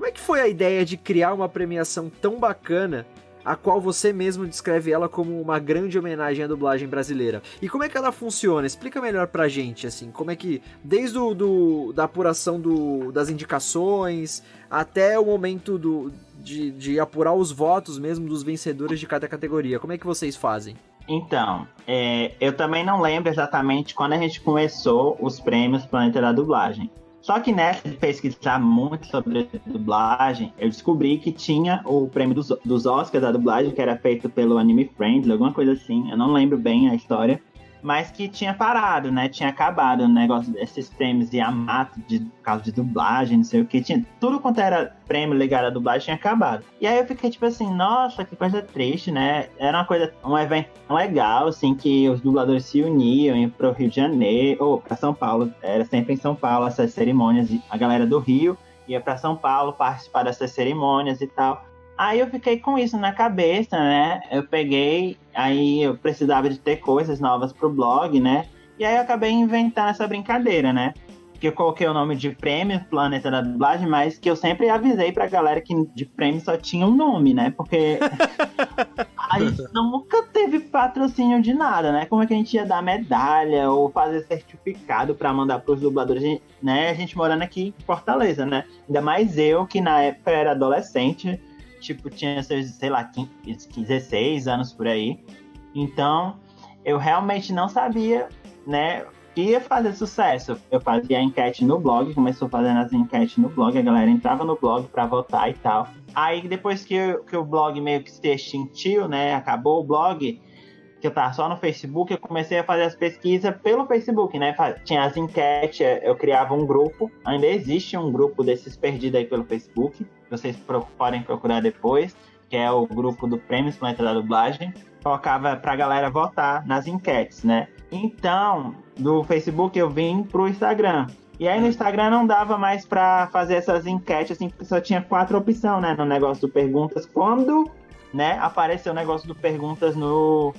Como é que foi a ideia de criar uma premiação tão bacana, a qual você mesmo descreve ela como uma grande homenagem à dublagem brasileira? E como é que ela funciona? Explica melhor pra gente, assim, como é que, desde o, do, da apuração do, das indicações, até o momento do, de, de apurar os votos mesmo dos vencedores de cada categoria, como é que vocês fazem? Então, é, eu também não lembro exatamente quando a gente começou os prêmios Planeta da Dublagem. Só que nessa de pesquisar muito sobre dublagem, eu descobri que tinha o prêmio dos, dos Oscars da dublagem, que era feito pelo Anime Friends, alguma coisa assim. Eu não lembro bem a história. Mas que tinha parado, né? Tinha acabado o negócio desses prêmios de Yamato, de por causa de dublagem, não sei o que. Tinha, tudo quanto era prêmio ligado à dublagem tinha acabado. E aí eu fiquei tipo assim, nossa, que coisa triste, né? Era uma coisa, um evento legal, assim, que os dubladores se uniam iam pro Rio de Janeiro, ou pra São Paulo, era sempre em São Paulo essas cerimônias, e a galera do Rio ia pra São Paulo participar dessas cerimônias e tal. Aí eu fiquei com isso na cabeça, né? Eu peguei, aí eu precisava de ter coisas novas pro blog, né? E aí eu acabei inventando essa brincadeira, né? Que eu coloquei o nome de prêmio Planeta da Dublagem, mas que eu sempre avisei pra galera que de prêmio só tinha um nome, né? Porque a gente nunca teve patrocínio de nada, né? Como é que a gente ia dar medalha ou fazer certificado pra mandar pros dubladores, A gente- né? A gente morando aqui em Fortaleza, né? Ainda mais eu, que na época era adolescente, tipo, tinha seus, sei lá, 15, 16 anos por aí. Então, eu realmente não sabia, né? que ia fazer sucesso. Eu fazia a enquete no blog, começou fazendo as enquetes no blog, a galera entrava no blog pra votar e tal. Aí depois que, que o blog meio que se extintiu, né? Acabou o blog, que eu tava só no Facebook, eu comecei a fazer as pesquisas pelo Facebook, né? Tinha as enquetes, eu criava um grupo, ainda existe um grupo desses perdidos aí pelo Facebook, vocês podem procurar depois, que é o grupo do Prêmios Planeta da Dublagem. Colocava pra galera votar nas enquetes, né? Então, do Facebook eu vim pro Instagram. E aí no Instagram não dava mais pra fazer essas enquetes, assim, porque só tinha quatro opções, né? No negócio do perguntas. Quando, né, apareceu o negócio do perguntas no.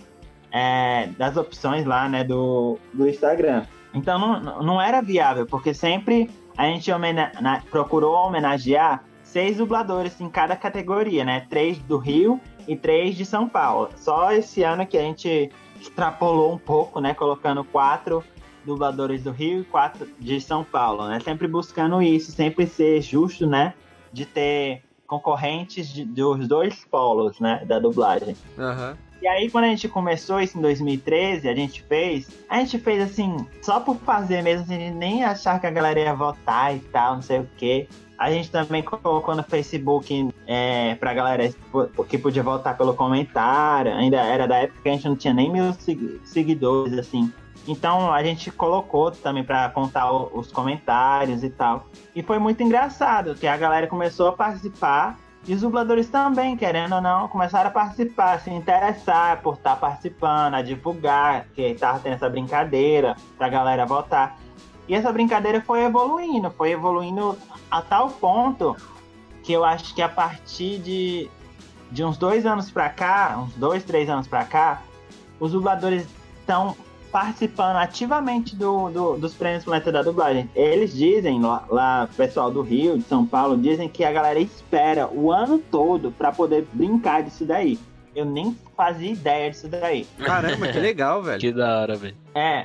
é, das opções lá, né, do, do Instagram. Então não, não era viável, porque sempre a gente homena- na- procurou homenagear seis dubladores em cada categoria, né? Três do Rio e três de São Paulo. Só esse ano que a gente extrapolou um pouco, né? Colocando quatro dubladores do Rio e quatro de São Paulo, né? Sempre buscando isso, sempre ser justo, né? De ter concorrentes de- dos dois polos, né? Da dublagem. Aham. E aí, quando a gente começou isso em 2013, a gente fez. A gente fez assim, só por fazer mesmo, assim, nem achar que a galera ia votar e tal, não sei o quê. A gente também colocou no Facebook é, pra galera que podia votar pelo comentário. Ainda era da época que a gente não tinha nem mil segui- seguidores, assim. Então a gente colocou também pra contar os comentários e tal. E foi muito engraçado, que a galera começou a participar e os dubladores também, querendo ou não, começaram a participar, se interessar por estar participando, a divulgar que tava tendo essa brincadeira pra galera votar. E essa brincadeira foi evoluindo, foi evoluindo a tal ponto que eu acho que a partir de, de uns dois anos pra cá, uns dois, três anos pra cá, os dubladores estão participando ativamente do, do, dos prêmios Planeta da Dublagem. Eles dizem, lá, lá, pessoal do Rio, de São Paulo, dizem que a galera espera o ano todo para poder brincar disso daí. Eu nem fazia ideia disso daí. Caramba, que legal, velho. Que da hora, velho. É,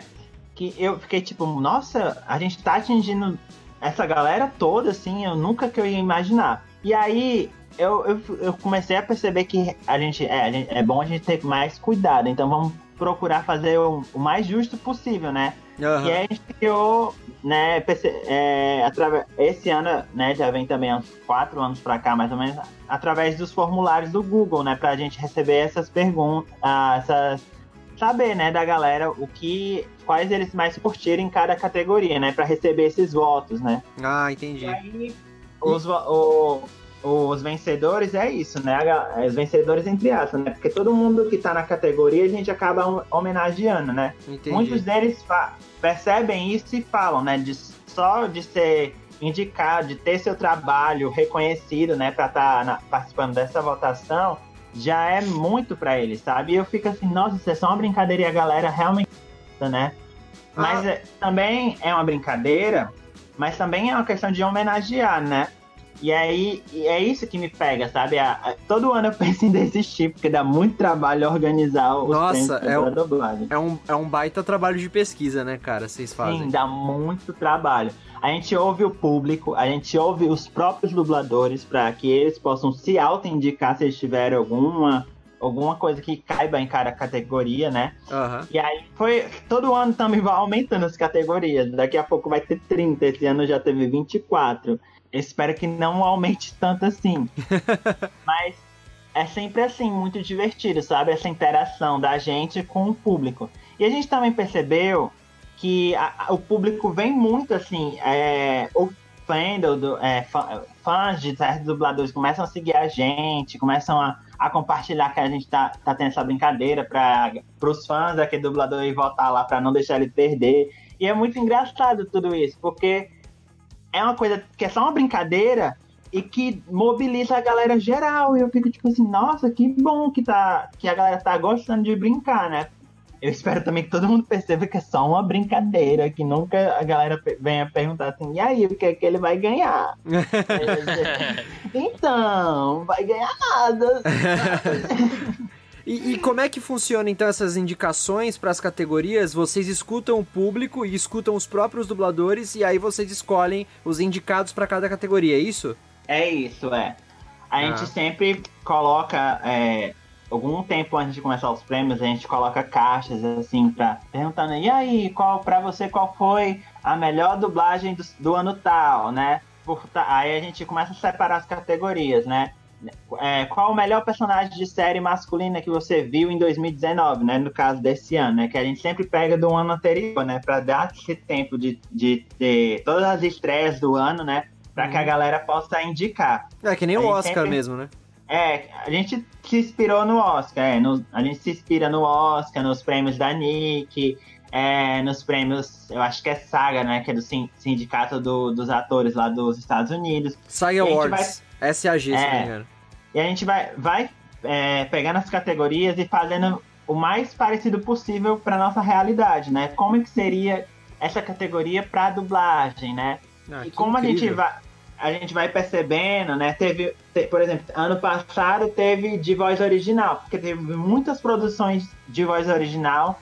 que eu fiquei tipo, nossa, a gente tá atingindo essa galera toda, assim, eu nunca que eu ia imaginar. E aí, eu, eu, eu comecei a perceber que a gente, é, a gente, é bom a gente ter mais cuidado, então vamos procurar fazer o, o mais justo possível, né? Uhum. E aí a gente criou, né, é, através, esse ano, né, já vem também uns quatro anos para cá, mais ou menos, através dos formulários do Google, né, pra gente receber essas perguntas, ah, essas, saber, né, da galera o que, quais eles mais curtirem em cada categoria, né, para receber esses votos, né. Ah, entendi. E aí, os, o, os vencedores é isso, né? Os vencedores entre aspas, né? Porque todo mundo que tá na categoria a gente acaba homenageando, né? Entendi. Muitos deles percebem isso e falam, né? De, só de ser indicado, de ter seu trabalho reconhecido, né? Pra estar tá participando dessa votação, já é muito para eles, sabe? E eu fico assim, nossa, isso é só uma brincadeira e a galera realmente, né? Mas ah. é, também é uma brincadeira, mas também é uma questão de homenagear, né? E aí, é isso que me pega, sabe? A, a, todo ano eu penso em desistir, porque dá muito trabalho organizar os Nossa, é um, dublagem. É um, é um baita trabalho de pesquisa, né, cara? Vocês fazem. Sim, dá muito trabalho. A gente ouve o público, a gente ouve os próprios dubladores para que eles possam se auto-indicar se eles tiverem alguma alguma coisa que caiba em cada categoria, né? Uhum. E aí foi. Todo ano também vai aumentando as categorias. Daqui a pouco vai ter 30, esse ano já teve 24 espero que não aumente tanto assim. Mas é sempre assim, muito divertido, sabe? Essa interação da gente com o público. E a gente também percebeu que a, a, o público vem muito assim, é, o fandom, do, é, fã, fãs de certos dubladores começam a seguir a gente, começam a, a compartilhar que a gente tá, tá tendo essa brincadeira para os fãs daquele dublador e voltar lá para não deixar ele perder. E é muito engraçado tudo isso, porque é uma coisa que é só uma brincadeira e que mobiliza a galera geral. E eu fico tipo assim, nossa, que bom que, tá, que a galera tá gostando de brincar, né? Eu espero também que todo mundo perceba que é só uma brincadeira, que nunca a galera venha perguntar assim, e aí, o que é que ele vai ganhar? então, vai ganhar nada. E, e, como é que funciona então essas indicações para as categorias? Vocês escutam o público e escutam os próprios dubladores e aí vocês escolhem os indicados para cada categoria, é isso? É isso, é. A ah. gente sempre coloca é, algum tempo antes de começar os prêmios, a gente coloca caixas assim para perguntando e aí qual para você qual foi a melhor dublagem do, do ano tal, né? Aí a gente começa a separar as categorias, né? É, qual o melhor personagem de série masculina que você viu em 2019, né? No caso desse ano, né? Que a gente sempre pega do ano anterior, né? Pra dar esse tempo de, de ter todas as estreias do ano, né? Pra que a uhum. galera possa indicar. É que nem o Oscar sempre... mesmo, né? É, a gente se inspirou no Oscar, é, no, a gente se inspira no Oscar, nos prêmios da Nick, é, nos prêmios, eu acho que é Saga, né? Que é do sindicato do, dos atores lá dos Estados Unidos. Saga Awards. SAG, é, se não me engano. E a gente vai, vai é, pegando as categorias e fazendo o mais parecido possível para nossa realidade, né? Como que seria essa categoria para dublagem, né? Ah, e como incrível. a gente vai a gente vai percebendo, né? Teve, por exemplo, ano passado teve de voz original, porque teve muitas produções de voz original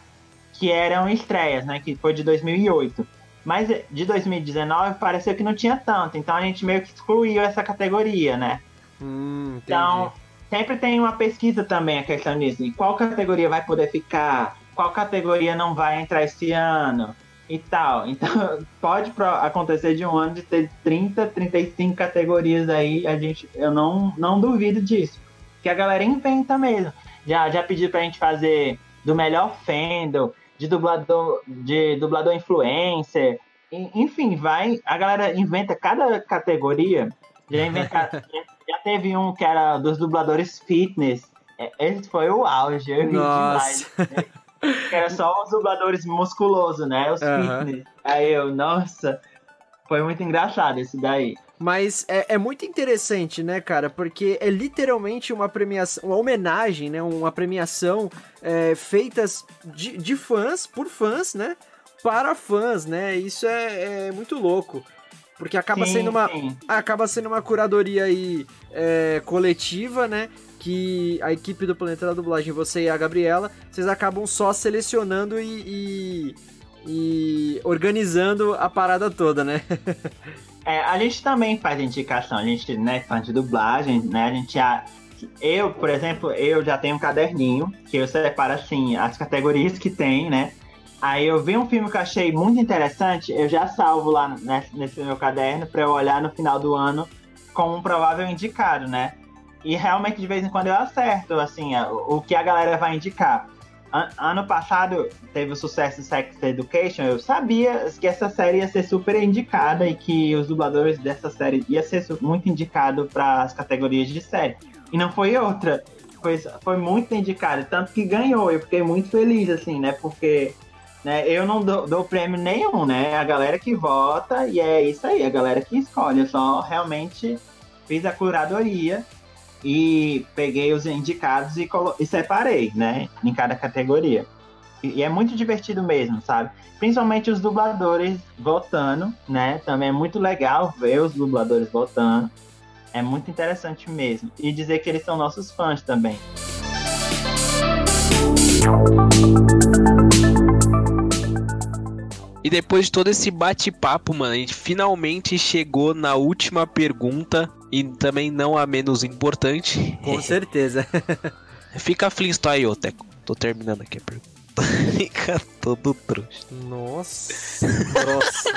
que eram estreias, né? Que foi de 2008. Mas de 2019 pareceu que não tinha tanto, então a gente meio que excluiu essa categoria, né? Hum, então, sempre tem uma pesquisa também a questão disso. qual categoria vai poder ficar? Qual categoria não vai entrar esse ano? E tal. Então, pode acontecer de um ano de ter 30, 35 categorias aí. A gente, eu não, não duvido disso. Que a galera inventa mesmo. Já, já pediu pra gente fazer do melhor fandom, de dublador, de dublador influencer. Enfim, vai. A galera inventa cada categoria. Já, inventa, já teve um que era dos dubladores fitness. É, esse foi o auge, eu ri demais. Né? Que era só os dubladores musculosos, né? Os uhum. fitness. Aí eu, nossa. Foi muito engraçado esse daí. Mas é, é, muito interessante, né, cara? Porque é literalmente uma premiação, uma homenagem, né? Uma premiação é, feitas de, de, fãs, por fãs, né? Para fãs, né? Isso é, é muito louco. Porque acaba sim, sendo uma. Sim. Acaba sendo uma curadoria aí é, coletiva, né? Que a equipe do Planeta da Dublagem, você e a Gabriela, vocês acabam só selecionando e, e, e organizando a parada toda, né? É, a gente também faz indicação, a gente, né, fã de dublagem, né, a gente já... Eu, por exemplo, eu já tenho um caderninho que eu separo, assim, as categorias que tem, né, Aí eu vi um filme que eu achei muito interessante, eu já salvo lá nesse, nesse meu caderno para eu olhar no final do ano como um provável indicado, né? E realmente de vez em quando eu acerto, assim, o, o que a galera vai indicar. An ano passado teve o sucesso Sex Education, eu sabia que essa série ia ser super indicada e que os dubladores dessa série ia ser muito indicado para as categorias de série. E não foi outra. Foi, foi muito indicado, tanto que ganhou. Eu fiquei muito feliz, assim, né? Porque né? Eu não dou, dou, prêmio nenhum, né? É a galera que vota e é isso aí, a galera que escolhe. Eu só realmente fiz a curadoria e peguei os indicados e, e separei, né? Em cada categoria. E, e é muito divertido mesmo, sabe? Principalmente os dubladores votando, né? Também é muito legal ver os dubladores votando. É muito interessante mesmo. E dizer que eles são nossos fãs também. E depois de todo esse bate-papo, mano, a gente finalmente chegou na última pergunta e também não a menos importante. Com certeza. Fica aí, ô Teco. Tô terminando aqui a pergunta. Fica todo trouxa. Nossa. Nossa.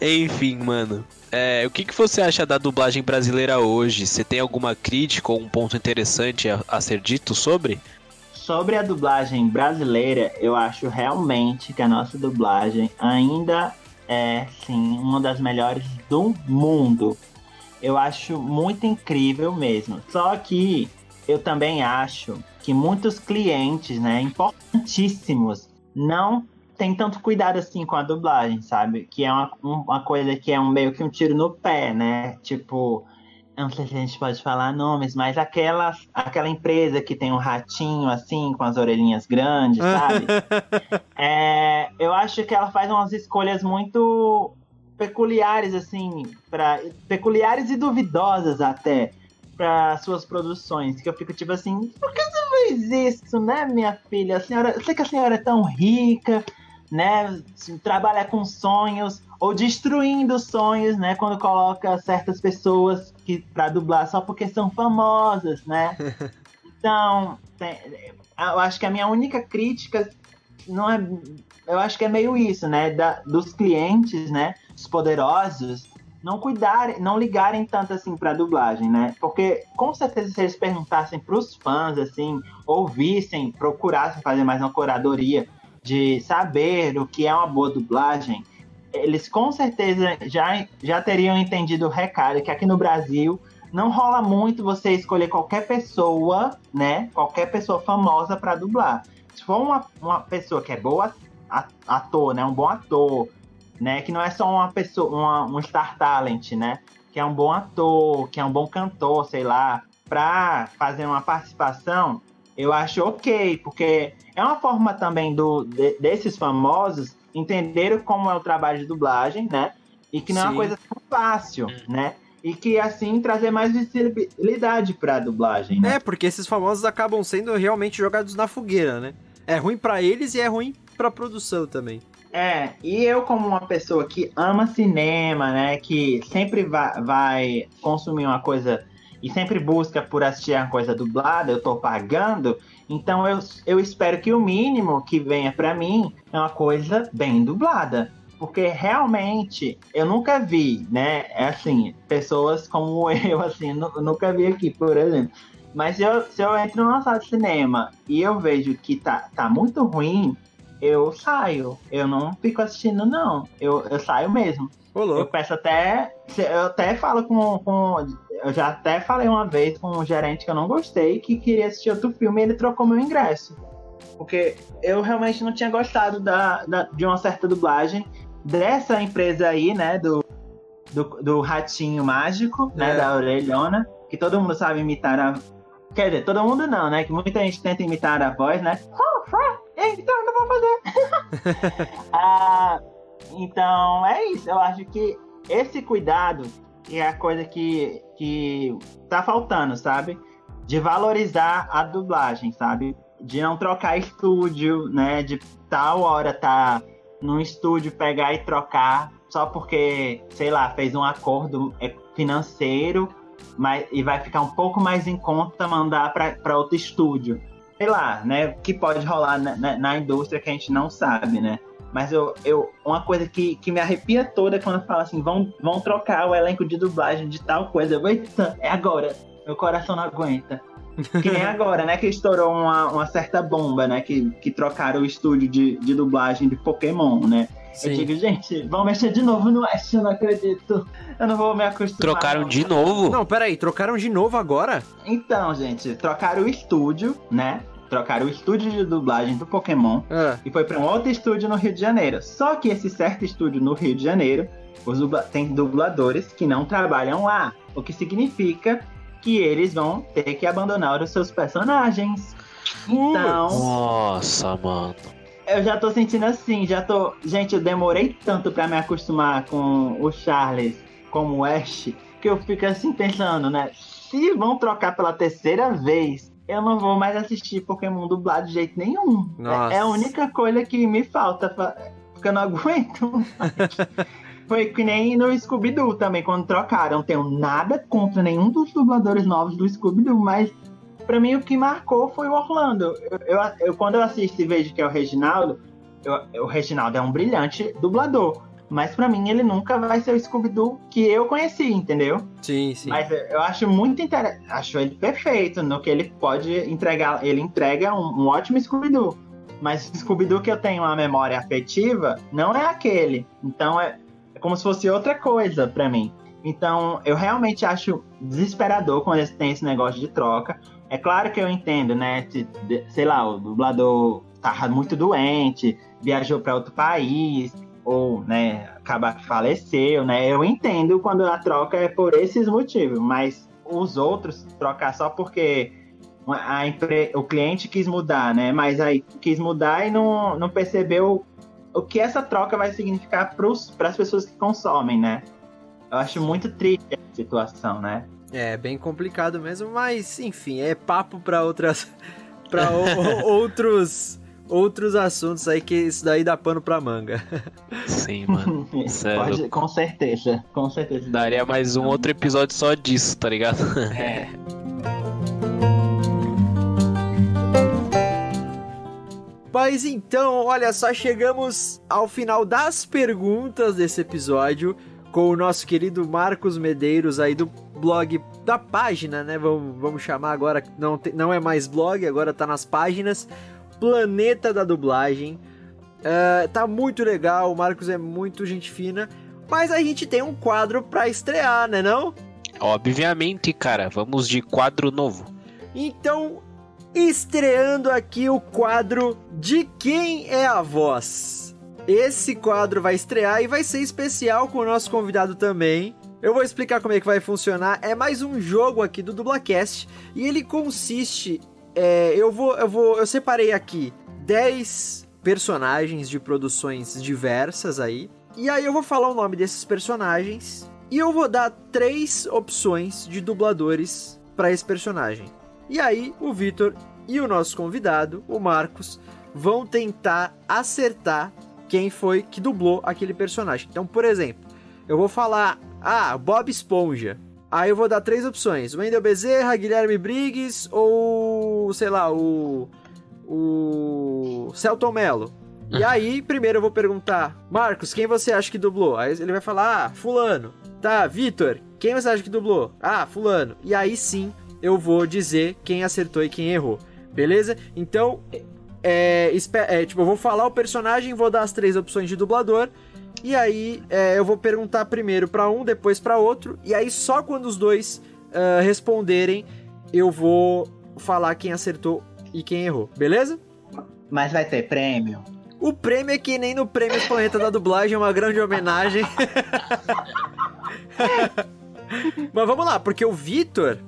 Enfim, mano. É, o que, que você acha da dublagem brasileira hoje? Você tem alguma crítica ou um ponto interessante a, a ser dito sobre? Sobre a dublagem brasileira, eu acho realmente que a nossa dublagem ainda é, sim, uma das melhores do mundo. Eu acho muito incrível mesmo. Só que eu também acho que muitos clientes, né, importantíssimos, não tem tanto cuidado assim com a dublagem, sabe? Que é uma, uma coisa que é um meio que um tiro no pé, né? Tipo, não sei se a gente pode falar nomes, mas aquela, aquela empresa que tem um ratinho assim, com as orelhinhas grandes, sabe? é, eu acho que ela faz umas escolhas muito peculiares, assim, para peculiares e duvidosas até para suas produções. Que eu fico tipo assim, por que você fez isso, né, minha filha? A senhora, eu sei que a senhora é tão rica, né? Trabalha com sonhos ou destruindo sonhos, né? Quando coloca certas pessoas que para dublar só porque são famosas, né? Então, eu acho que a minha única crítica não é, eu acho que é meio isso, né? Da, dos clientes, né? Os poderosos não cuidarem, não ligarem tanto assim para dublagem, né? Porque com certeza se eles perguntassem para os fãs assim, ouvissem, procurassem fazer mais uma curadoria de saber o que é uma boa dublagem, eles com certeza já, já teriam entendido o recado que aqui no Brasil não rola muito você escolher qualquer pessoa, né? Qualquer pessoa famosa para dublar. Se for uma, uma pessoa que é boa ator, né? Um bom ator, né? Que não é só uma pessoa, uma, um star talent, né? Que é um bom ator, que é um bom cantor, sei lá, para fazer uma participação, eu acho ok, porque é uma forma também do, de, desses famosos entenderem como é o trabalho de dublagem, né? E que não Sim. é uma coisa tão fácil, hum. né? E que assim trazer mais visibilidade pra dublagem, né? É, porque esses famosos acabam sendo realmente jogados na fogueira, né? É ruim para eles e é ruim pra produção também. É, e eu como uma pessoa que ama cinema, né, que sempre vai, vai consumir uma coisa e sempre busca por assistir a coisa dublada, eu tô pagando, então eu, eu espero que o mínimo que venha para mim é uma coisa bem dublada. Porque realmente eu nunca vi, né? É assim, pessoas como eu, assim, nunca vi aqui, por exemplo. Mas eu, se eu entro numa sala de cinema e eu vejo que tá, tá muito ruim, eu saio. Eu não fico assistindo, não. Eu, eu saio mesmo. Eu peço até. Eu até falo com, com. Eu já até falei uma vez com um gerente que eu não gostei que queria assistir outro filme e ele trocou meu ingresso. Porque eu realmente não tinha gostado da, da, de uma certa dublagem dessa empresa aí, né? Do, do, do ratinho mágico, né? É. Da orelhona, que todo mundo sabe imitar a. Quer dizer, todo mundo não, né? Que muita gente tenta imitar a voz, né? Então, não vou fazer. ah, então, é isso. Eu acho que esse cuidado é a coisa que, que tá faltando, sabe? De valorizar a dublagem, sabe? De não trocar estúdio, né? De tal hora tá num estúdio pegar e trocar só porque, sei lá, fez um acordo financeiro mas, e vai ficar um pouco mais em conta mandar para outro estúdio. Sei lá, né? Que pode rolar na, na, na indústria que a gente não sabe, né? Mas eu, eu uma coisa que, que me arrepia toda é quando fala assim, vão, vão trocar o elenco de dublagem de tal coisa. Eu, Eita, é agora. Meu coração não aguenta. Que nem agora, né? Que estourou uma, uma certa bomba, né? Que, que trocaram o estúdio de, de dublagem de Pokémon, né? Eu digo, gente, vão mexer de novo no Ash, eu não acredito. Eu não vou me acostumar. Trocaram não. de novo? Não, peraí, trocaram de novo agora? Então, gente, trocaram o estúdio, né? Trocaram o estúdio de dublagem do Pokémon Ah, e foi para um outro estúdio no Rio de Janeiro. Só que esse certo estúdio no Rio de Janeiro, os dubla tem dubladores que não trabalham lá, o que significa que eles vão ter que abandonar os seus personagens. Então, Nossa, mano. Eu já tô sentindo assim, já tô. Gente, eu demorei tanto pra me acostumar com o Charles como o Ash, que eu fico assim pensando, né? Se vão trocar pela terceira vez, eu não vou mais assistir Pokémon dublado de jeito nenhum. Nossa. É, a única coisa que me falta, fa- porque eu não aguento. Foi que nem no Scooby-Doo também, quando trocaram. Tenho nada contra nenhum dos dubladores novos do Scooby-Doo, mas pra mim o que marcou foi o Orlando. Eu, eu- eu- quando eu assisto e vejo que é o Reginaldo, eu- o Reginaldo é um brilhante dublador. Mas pra mim ele nunca vai ser o Scooby-Doo que eu conheci, entendeu? sim, sim. Mas eu acho muito interessante. Acho ele perfeito no que ele pode entregar. Ele entrega um, um ótimo Scooby-Doo. Mas o Scooby-Doo que eu tenho uma memória afetiva não é aquele. Então é, é como se fosse outra coisa pra mim. Então eu realmente acho desesperador quando eles têm esse negócio de troca. É claro que eu entendo, né? Sei lá, o dublador tava muito doente, viajou pra outro país, ou, né, acaba que faleceu, né? Eu entendo quando a troca é por esses motivos, mas os outros trocar só porque a empre... o cliente quis mudar, né? Mas aí quis mudar e não, não percebeu o que essa troca vai significar para as pessoas que consomem, né? Eu acho muito triste a situação, né? É bem complicado mesmo, mas enfim, é papo pra outras para outros outros assuntos aí que isso daí dá pano pra manga. Sim, mano. É Pode- com certeza, com certeza. Daria mais um outro episódio só disso, tá ligado? É. Mas então, olha só, chegamos ao final das perguntas desse episódio com o nosso querido Marcos Medeiros aí do blog da página, né? Vamos, vamos chamar agora, não, te- não é mais blog, agora tá nas páginas. Planeta da Dublagem. É, tá muito legal, o Marcos é muito gente fina. Mas a gente tem um quadro pra estrear, né não? Obviamente, cara, vamos de quadro novo. Então, estreando aqui o quadro De Quem é a Voz. Esse quadro vai estrear e vai ser especial com o nosso convidado também. Eu vou explicar como é que vai funcionar. É mais um jogo aqui do Dublacast e ele consiste. é, eu vou, eu vou, eu separei aqui 10 personagens de produções diversas aí. E aí eu vou falar o nome desses personagens e eu vou dar três opções de dubladores para esse personagem. E aí, o Vitor e o nosso convidado, o Marcos, vão tentar acertar quem foi que dublou aquele personagem. Então, por exemplo, eu vou falar, ah, Bob Esponja. Aí eu vou dar três opções: Wendel Bezerra, Guilherme Briggs ou, sei lá, o. O. Celton Mello. E aí, primeiro eu vou perguntar, Marcos, quem você acha que dublou? Aí ele vai falar, ah, Fulano. Tá, Vitor, quem você acha que dublou? Ah, Fulano. E aí sim eu vou dizer quem acertou e quem errou. Beleza? Então, é, é, tipo, eu vou falar o personagem, vou dar as três opções de dublador. E aí é, eu vou perguntar primeiro pra um, depois pra outro. E aí só quando os dois ah, responderem, eu vou falar quem acertou e quem errou. Beleza? Mas vai ter prêmio? O O prêmio é que nem no Prêmio Planeta da Dublagem, é uma grande homenagem. Mas vamos lá, porque o Vitor,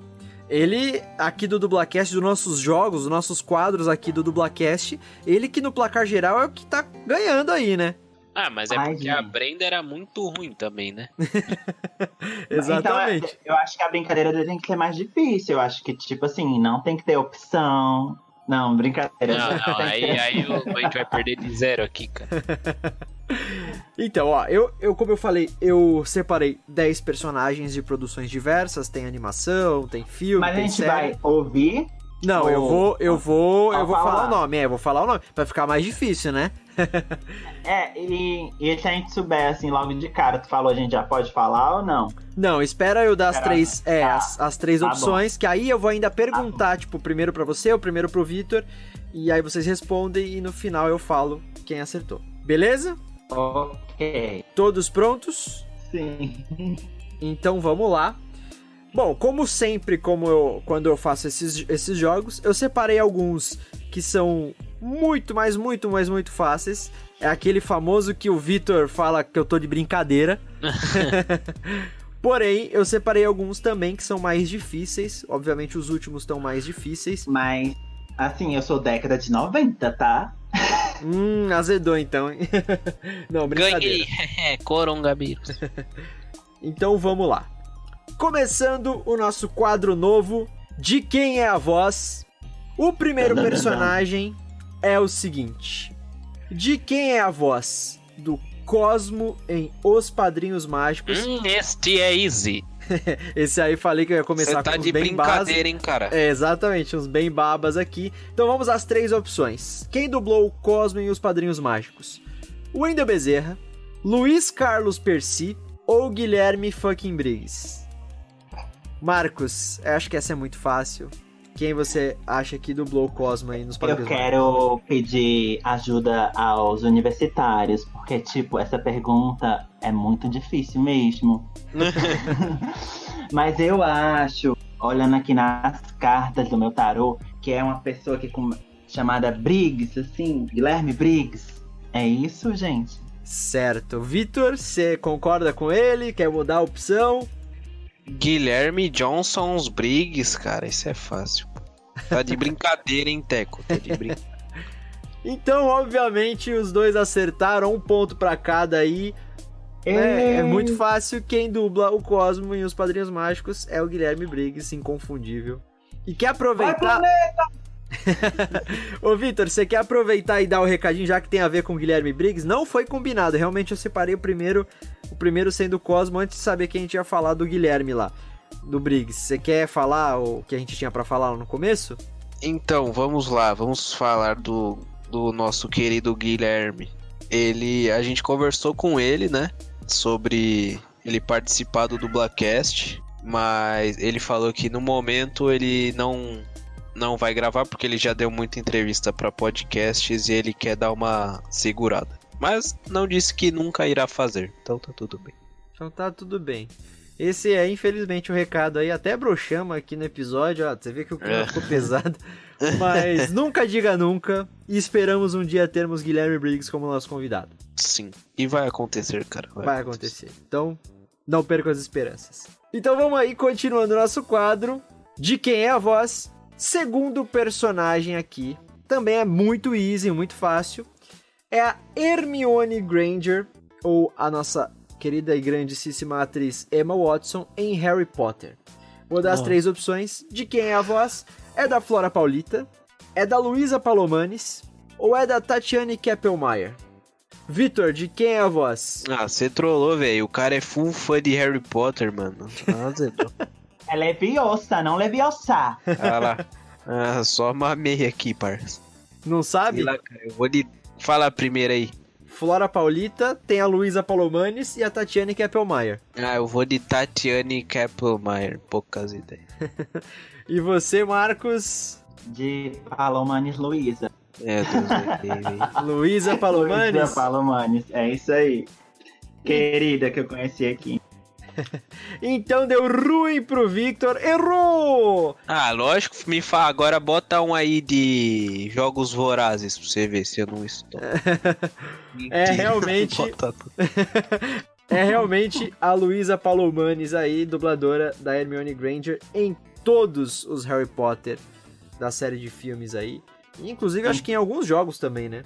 ele, aqui do Dublacast, dos nossos jogos, dos nossos quadros aqui do Dublacast, ele que no placar geral é o que tá ganhando aí, né? Ah, mas é Ai, porque a gente. Brenda era muito ruim também, né? Exatamente. Então, eu acho que a brincadeira tem que ser mais difícil. Eu acho que, tipo assim, não tem que ter opção. Não, brincadeira. Não, não, aí, aí o- a gente vai perder de zero aqui, cara. Então, ó, eu, eu, como eu falei, eu separei 10 personagens de produções diversas, tem animação, tem filme, Mas a tem gente série. vai ouvir. Não, eu Ou- vou, eu vou, eu Ou vou falar falar. o nome, é, eu vou falar o nome, pra ficar mais difícil, né? É, e, e se a gente souber, assim, logo de cara, tu falou, a gente já pode falar ou não? Não, espera eu dar as três, é, tá. as, as três Tá opções, que aí eu vou ainda perguntar, tipo, primeiro pra você, o primeiro pro Vitor, e aí vocês respondem e no final eu falo quem acertou. Beleza? Ok. Todos prontos? Sim. Então vamos lá. Bom, como sempre, como eu, quando eu faço esses, esses jogos, eu separei alguns que são muito, mas muito, mas muito fáceis. É aquele famoso que o Vitor fala que eu tô de brincadeira. Porém, eu separei alguns também que são mais difíceis. Obviamente, os últimos estão mais difíceis. Mas, assim, eu sou década de 90, tá? Hum, azedou então, hein? Não, brincadeira. Ganhei! É, Coronavírus. Então vamos lá. Começando o nosso quadro novo de quem é a voz. O primeiro personagem é o seguinte: De quem é a voz do Cosmo em Os Padrinhos Mágicos? Hum, este é easy. Esse aí falei que eu ia Você começar tá com uns de bem brincadeira, hein, cara? É, exatamente, uns bem babas aqui. Então vamos às três opções. Quem dublou o Cosmo em Os Padrinhos Mágicos? Wendel Bezerra, Luiz Carlos Percy ou Guilherme fucking Briggs? Marcos, eu acho que essa é muito fácil. Quem você acha que dublou o Cosmo aí nos Eu quero pedir ajuda aos universitários, porque, tipo, essa pergunta é muito difícil mesmo. Mas eu acho, olhando aqui nas cartas do meu tarô, que é uma pessoa que com- chamada Briggs, assim, Guilherme Briggs. É isso, gente? Certo. Vitor, você concorda com ele? Quer mudar a opção? Guilherme Johnson's Briggs, cara, isso é fácil. Tá de brincadeira, hein, Teco? Tá de brincadeira. Então, obviamente, os dois acertaram um ponto pra cada aí. É, é muito fácil. Quem dubla o Cosmo e os Padrinhos Mágicos é o Guilherme Briggs, inconfundível. E quer aproveitar. Ô, Vitor, você quer aproveitar e dar o recadinho, já que tem a ver com o Guilherme Briggs? Não foi combinado. Realmente eu separei o primeiro, o primeiro sendo o Cosmo, antes de saber que a gente ia falar do Guilherme lá, do Briggs. Você quer falar o que a gente tinha pra falar no começo? Então, vamos lá, vamos falar do, do nosso querido Guilherme. Ele, a gente conversou com ele, né, sobre ele participar do Dublacast, mas ele falou que no momento ele não não vai gravar porque ele já deu muita entrevista para podcasts e ele quer dar uma segurada. Mas não disse que nunca irá fazer, então tá tudo bem. Então tá tudo bem. Esse é, infelizmente, o recado aí. Até broxamos aqui no episódio, ó. Você vê que o clima É. ficou pesado. Mas nunca diga nunca. E esperamos um dia termos Guilherme Briggs como nosso convidado. Sim, e vai acontecer, cara. Vai acontecer. Então, não perca as esperanças. Então vamos aí, continuando nosso quadro. De quem é a voz? Segundo personagem aqui. Também é muito easy, muito fácil. É a Hermione Granger, ou a nossa querida e grandíssima atriz Emma Watson em Harry Potter. Vou dar as Oh. três opções. De quem é a voz? É da Flora Paulita? É da Luísa Palomanes? Ou é da Tatiane Keppelmeyer? Vitor, de quem é a voz? Ah, você trollou, velho. O cara é full fã de Harry Potter, mano. Ah, Zedão. É leviosa, não leviosa. Ah lá. Ah, só mamei aqui, parça. Não Sei sabe? lá, cara. Eu vou lhe falar primeiro aí. Flora Paulita, tem a Luísa Palomanes e a Tatiane Keppelmeyer. Ah, eu vou de Tatiane Keppelmeyer. Poucas ideias. E você, Marcos? De Palomanes Luísa. É, Deus me livre. Luísa Palomanes? Luísa Palomanes, é isso aí. Querida que eu conheci aqui. então deu ruim pro Victor. Errou! Ah, lógico, me fala. Agora bota um aí de jogos vorazes pra você ver se eu não estou. é realmente. é realmente a Luísa Palomanes aí, dubladora da Hermione Granger em todos os Harry Potter da série de filmes aí. Inclusive, acho que em alguns jogos também, né?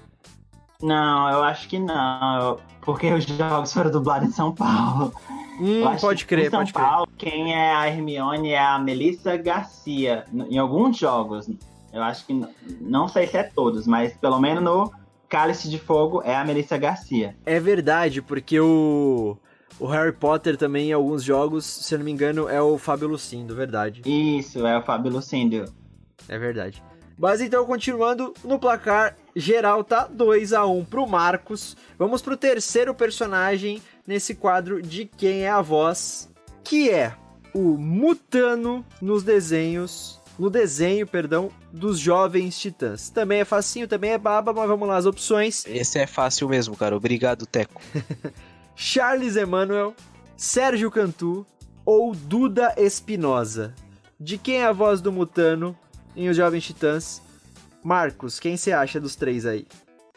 Não, eu acho que não. Porque os jogos foram dublados em São Paulo. Hum, pode crer, São pode Paulo, crer. quem é a Hermione é a Melissa Garcia. Em alguns jogos. Eu acho que. Não sei se é todos, mas pelo menos no Cálice de Fogo é a Melissa Garcia. É verdade, porque o. O Harry Potter também, em alguns jogos, se eu não me engano, é o Fábio Lucindo, verdade. Isso, é o Fábio Lucindo. É verdade. Mas então, continuando no placar geral, tá 2 a 1 pro Marcos. Vamos pro terceiro personagem nesse quadro de quem é a voz, que é o Mutano nos desenhos, no desenho, perdão, dos Jovens Titãs. Também é facinho, também é baba, mas vamos lá as opções. Esse é fácil mesmo, cara. Obrigado, Teco. Charles Emanuel, Sérgio Cantu ou Duda Espinosa? De quem é a voz do Mutano em Os Jovens Titãs? Marcos, quem você acha dos três aí?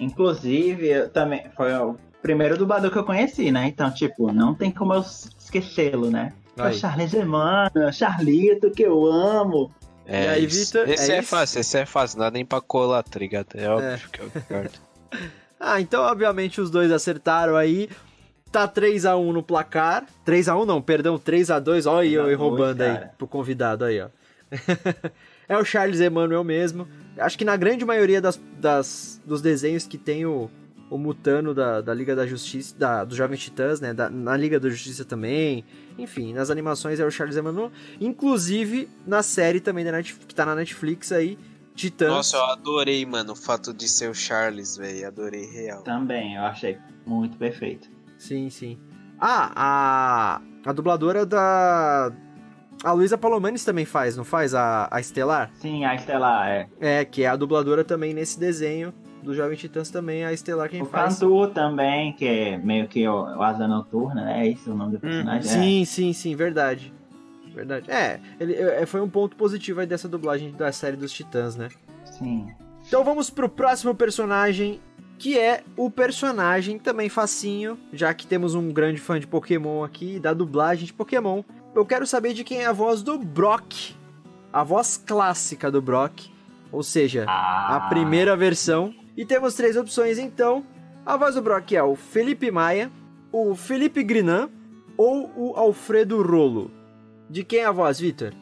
Inclusive, eu também foi o primeiro dublador que eu conheci, né? Então, tipo, não tem como eu esquecê-lo, né? É o Charles Emmanuel, Charlito, que eu amo. É, e aí, Vitor? Esse é, é fácil, esse é fácil, não dá nem pra colar, tá ligado? É óbvio é. que é o ah, então, obviamente, os dois acertaram aí. Tá 3x1 no placar. 3x1 não, perdão, 3x2. Olha eu roubando aí pro convidado aí, ó. é o Charles Emmanuel mesmo. Acho que na grande maioria das, das dos desenhos que tem o, o Mutano da, da Liga da Justiça, da, dos Jovens Titãs, né? Da, na Liga da Justiça também. Enfim, nas animações é o Charles Emmanuel. Inclusive na série também da Netflix, que tá na Netflix aí, Titãs. Nossa, eu adorei, mano, o fato de ser o Charles, velho. Adorei real. Também, eu achei muito perfeito. Sim, sim. Ah, a, a dubladora da. A Luísa Palomanes também faz, não faz? A, a Estelar? Sim, a Estelar, é. É, que é a dubladora também nesse desenho do Jovem Titãs também, a Estelar quem o faz. O Cantu também, que é meio que o, o Asa Noturna, né? É isso o nome do hum, personagem? Hum, sim, é. sim, sim, verdade. Verdade. É, ele, é, foi um ponto positivo aí dessa dublagem da série dos Titãs, né? Sim. Então vamos pro próximo personagem que é o personagem também facinho, já que temos um grande fã de Pokémon aqui, da dublagem de Pokémon. Eu quero saber de quem é a voz do Brock, a voz clássica do Brock, ou seja, ah. a primeira versão. E temos três opções então. A voz do Brock é o Felipe Maia, o Felipe Grinan ou o Alfredo Rolo. De quem é a voz, Vitor?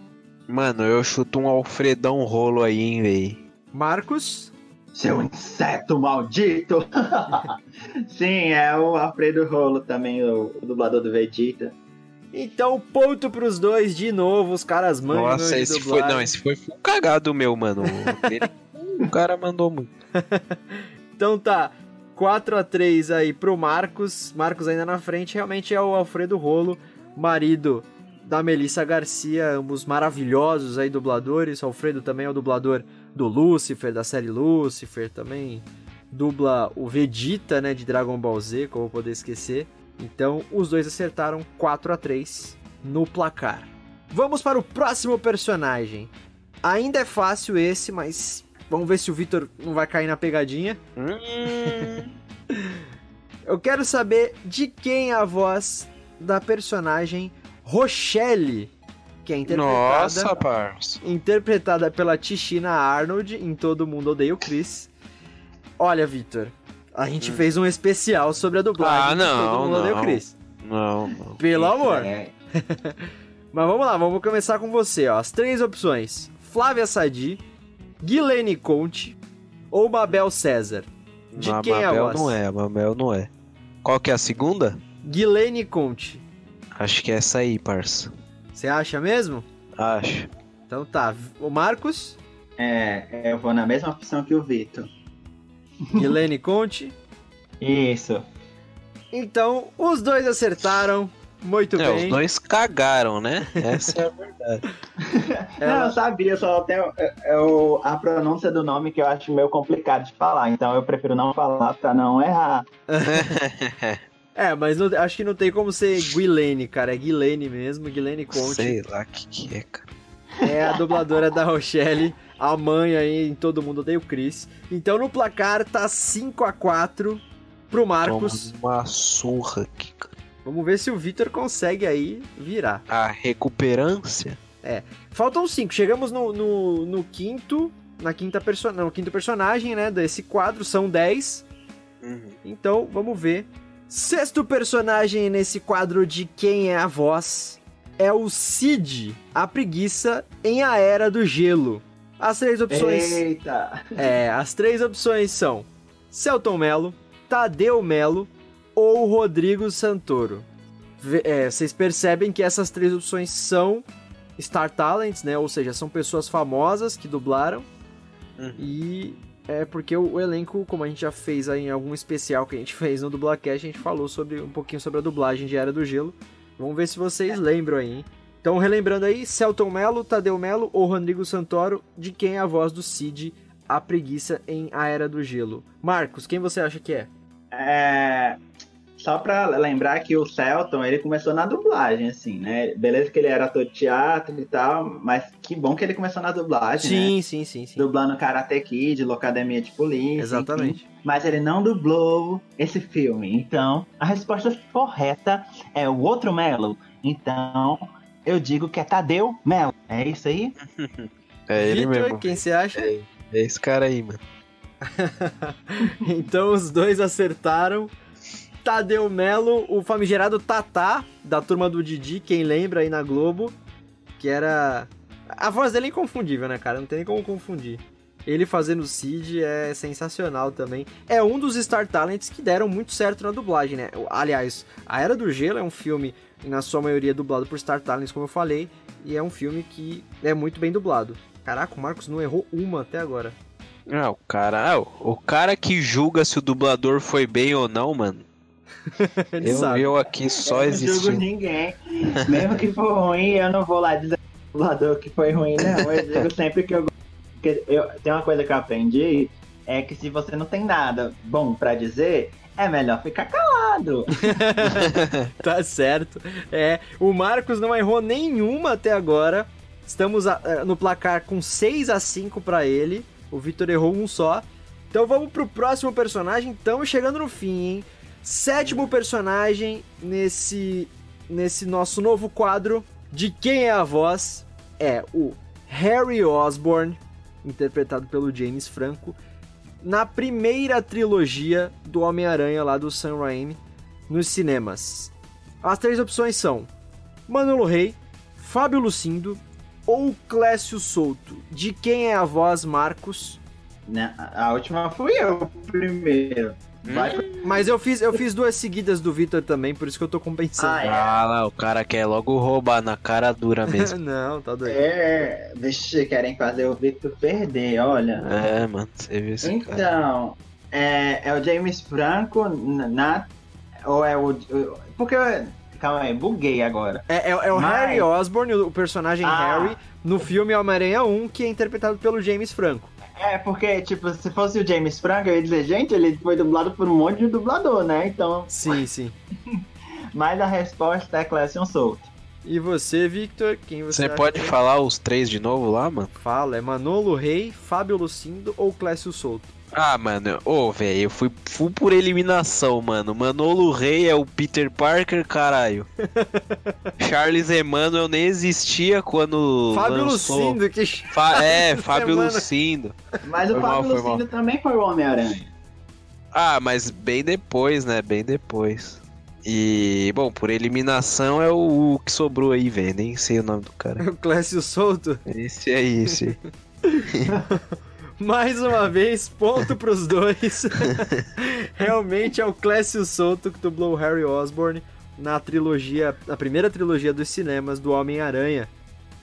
Mano, eu chuto um Alfredão Rolo aí, hein, véi. Marcos? Seu inseto maldito! Sim, é o Alfredo Rolo também, o, o dublador do Vegeta. Então, ponto pros dois de novo, os caras mandam. Nossa, esse foi. Não, esse foi um cagado meu, mano. o cara mandou muito. então tá. 4 a 3 aí pro Marcos. Marcos ainda na frente. Realmente é o Alfredo Rolo, marido da Melissa Garcia, ambos maravilhosos aí dubladores. O Alfredo também é o dublador do Lucifer, da série Lucifer, também dubla o Vegeta, né, de Dragon Ball Z, como eu poder esquecer. Então, os dois acertaram 4 a 3 no placar. Vamos para o próximo personagem. Ainda é fácil esse, mas vamos ver se o Victor não vai cair na pegadinha. Hum. eu quero saber de quem é a voz da personagem Rochelle que é interpretada, Nossa, parça. interpretada pela Tishina Arnold em Todo Mundo Odeia o Chris. Olha, Victor, a gente hum. fez um especial sobre a dublagem ah, não, de Todo Mundo não. Odeia o Chris. Não, não. Pelo amor. É. Mas vamos lá, vamos começar com você, ó. As três opções: Flávia Sadi, Guilene Conte ou Mabel César. De Ma quem Mabel é a voz? não é, Mabel não é. Qual que é a segunda? Guilene Conte. Acho que é essa aí, parça. Você acha mesmo? Acho. Então tá. O Marcos? É, eu vou na mesma opção que o Vitor. Helene Conte? Isso. Então, os dois acertaram. Muito é, bem. Os dois cagaram, né? Essa é a verdade. Ela... Não, eu sabia, só até eu, a pronúncia do nome que eu acho meio complicado de falar, então eu prefiro não falar pra não errar. É, mas não- acho que não tem como ser Guilene, cara. É Guilene mesmo, Guilene Conte. Sei lá o que, que é, cara. É a dubladora da Rochelle, a mãe aí em Todo Mundo Odeia o Chris. Então no placar tá 5 a 4 pro Marcos. Toma uma surra aqui, cara. Vamos ver se o Vitor consegue aí virar. A recuperância? Faltam cinco. Chegamos no, no, no quinto. Na quinta perso no quinto personagem, né? Desse quadro. São 10. Então, vamos ver. Sexto personagem nesse quadro de quem é a voz é o Cid, a preguiça em A Era do Gelo. As três opções. Eita! É, as três opções são Celton Mello, Tadeu Melo ou Rodrigo Santoro. É, vocês percebem que essas três opções são Star Talents, né? Ou seja, são pessoas famosas que dublaram. Uhum. E é porque o, o elenco, como a gente já fez aí em algum especial que a gente fez no Dublacast, a gente falou sobre um pouquinho sobre a dublagem de Era do Gelo. Vamos ver se vocês lembram aí, hein? Então, relembrando aí, Celton Mello, Tadeu Melo ou Rodrigo Santoro, de quem é a voz do Cid, a preguiça em A Era do Gelo. Marcos, quem você acha que é? É, só pra lembrar que o Celton, ele começou na dublagem, assim, né? Beleza que ele era ator de teatro e tal, mas que bom que ele começou na dublagem, né? Sim, sim, sim, sim. Dublando Karate Kid, Locademia de Polícia. Exatamente. enfim. Mas ele não dublou esse filme. Então, a resposta correta é o outro Melo. Então, eu digo que é Tadeu Melo. É isso aí? É ele Vitor, mesmo. quem você acha? É, é esse cara aí, mano. então os dois acertaram. Tadeu Melo, o famigerado Tatá, da turma do Didi, quem lembra aí na Globo, que era... A voz dele é inconfundível, né, cara? Não tem nem como confundir. Ele fazendo o Cid é sensacional também. É um dos Star Talents que deram muito certo na dublagem, né? Aliás, A Era do Gelo é um filme, na sua maioria, dublado por Star Talents, como eu falei, e é um filme que é muito bem dublado. Caraca, o Marcos não errou uma até agora. Ah, o cara. ah, o- o cara que julga se o dublador foi bem ou não, mano. Eu, sabe. eu aqui só eu não julgo existindo. ninguém. Mesmo que for ruim, eu não vou lá dizer pro dublador que foi ruim, não. Eu digo sempre que eu eu, tem uma coisa que eu aprendi, é que se você não tem nada bom pra dizer, é melhor ficar calado. Tá certo. É, o Marcos não errou nenhuma até agora. Estamos a- eh, no placar com 6 a 5 pra ele. O Vitor errou um só. Então vamos pro próximo personagem. Estamos chegando no fim, hein? Sétimo personagem nesse nesse nosso novo quadro de quem é a voz é o Harry Osborn, interpretado pelo James Franco, na primeira trilogia do Homem-Aranha lá do Sam Raimi nos cinemas. As três opções são Manolo Rey, Fábio Lucindo ou Clécio Souto. De quem é a voz, Marcos? Né? A última fui eu primeiro. Vai pro- Mas eu fiz, eu fiz duas seguidas do Vitor também, por isso que eu tô compensando. Ah, é? Ah lá, o cara quer logo roubar na cara dura mesmo. Não, tá doido. É, vixe, querem fazer o Victor perder, olha. É, mano, você viu esse cara. Então, é, é o James Franco na, ou é o, o- porque calma aí, buguei agora. É, é- é o Mas- Harry Osborn, o personagem Ah. Harry, no filme Homem-Aranha 1, que é interpretado pelo James Franco. É, porque, tipo, se fosse o James Franco, eu ia dizer, gente, ele foi dublado por um monte de dublador, né? Então, Sim, sim. mas a resposta é Clécio Souto. E você, Victor, quem você Você pode que é? falar os três de novo lá, mano? Fala, é Manolo Rey, Fábio Lucindo ou Clécio Souto? Ah, mano, ô, velho, eu fui, fui por eliminação, mano. Manolo Rey é o Peter Parker, caralho. Charles Emmanuel nem existia quando. Fábio lançou. Lucindo, que Fa- é, Fábio Semana. Lucindo. Mas o Foi mal, Fábio foi Lucindo também foi o Homem-Aranha. Ah, mas bem depois, né? Bem depois. E, bom, por eliminação é o, o que sobrou aí, velho. Nem sei o nome do cara. o Clécio Souto. Esse aí, esse. Mais uma vez, ponto pros dois. Realmente é o Clécio Souto que dublou Harry Osborn na trilogia, na primeira trilogia dos cinemas do Homem-Aranha.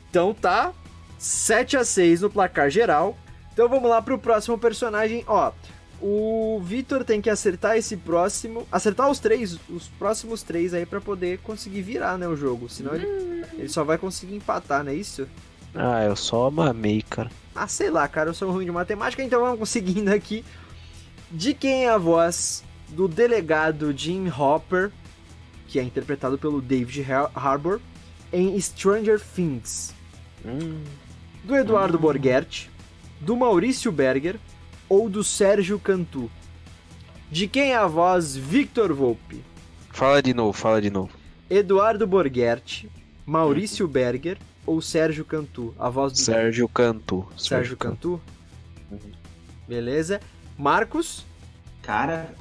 Então tá 7 a 6 no placar geral. Então vamos lá pro próximo personagem, ó. O Vitor tem que acertar esse próximo, acertar os três, os próximos três aí pra poder conseguir virar, né, o jogo. Senão ele, ele só vai conseguir empatar, não é isso? Ah, eu só mamei, cara. Ah, sei lá, cara, eu sou ruim de matemática, então vamos conseguindo aqui. De quem é a voz do delegado Jim Hopper que é interpretado pelo David Har- Harbour em Stranger Things, Hum, do Eduardo Borghetti, do Maurício Berger ou do Sérgio Cantu. De quem é a voz Victor Volpe? fala de novo, fala de novo. Eduardo Borghetti, Maurício Berger ou Sérgio Cantu? A voz do Sérgio Cantu. Sérgio Cantu? Beleza. Marcos? Cara,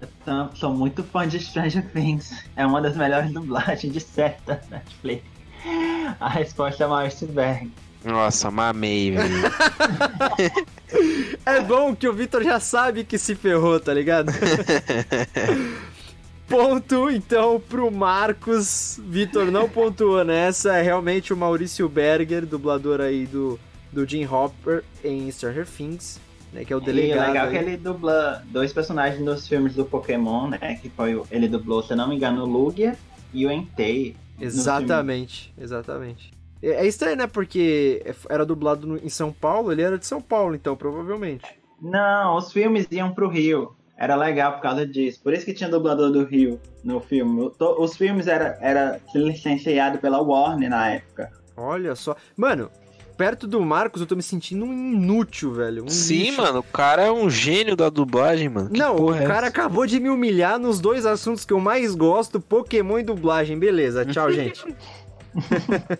eu sou muito fã de Stranger Things. É uma das melhores dublagens de da Netflix. A resposta é Maurício Berg. Nossa, mamei, velho. É bom que o Vitor já sabe que se ferrou, tá ligado? Ponto, então, pro Marcos. Vitor não pontuou nessa. É realmente o Maurício Berger, dublador aí do, do Jim Hopper em Stranger Things, né? Que é o E delegado. legal é que aí. ele dubla dois personagens dos filmes do Pokémon, né? Que foi o- ele dublou, se eu não me engano, o Lugia e o Entei. Exatamente, exatamente. É é estranho, né? Porque era dublado no- em São Paulo, ele era de São Paulo, então, provavelmente. Não, os filmes iam pro Rio. Era legal por causa disso. Por isso que tinha dublador do Rio no filme. Os filmes era, era licenciado pela Warner na época. Olha só. Mano, perto do Marcos eu tô me sentindo um inútil, velho. Um Sim, lixo. mano, o cara é um gênio da dublagem, mano. Que Não, o é cara essa? acabou de me humilhar nos dois assuntos que eu mais gosto, Pokémon e dublagem. Beleza, tchau, gente.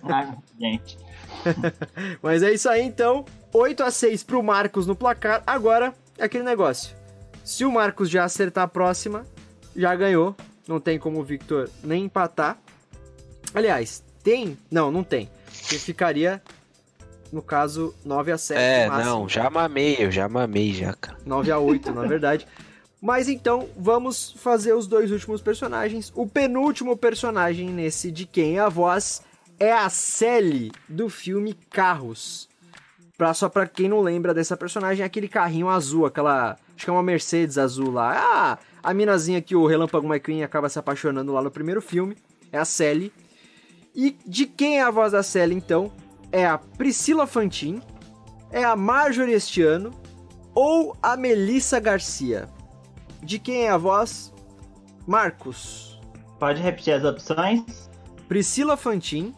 Ai, gente. Mas é isso aí, então. 8 a 6 pro Marcos no placar. Agora, é aquele negócio. Se o Marcos já acertar a próxima, já ganhou. Não tem como o Victor nem empatar. Aliás, tem? Não, não tem. Porque ficaria, no caso, 9 a 7 É, máximo. não, já mamei, eu já mamei já, cara. 9 a 8, na verdade. Mas então, vamos fazer os dois últimos personagens. O penúltimo personagem nesse de quem é a voz é a Sally do filme Carros. Pra, só pra quem não lembra dessa personagem, é aquele carrinho azul, aquela. Acho que é uma Mercedes azul lá. Ah, a minazinha que o Relâmpago McQueen acaba se apaixonando lá no primeiro filme. É a Sally. E de quem é a voz da Sally, então? É a Priscila Fantin, é a Marjorie este ano ou a Melissa Garcia? De quem é a voz? Marcos. Pode repetir as opções? Priscila Fantin,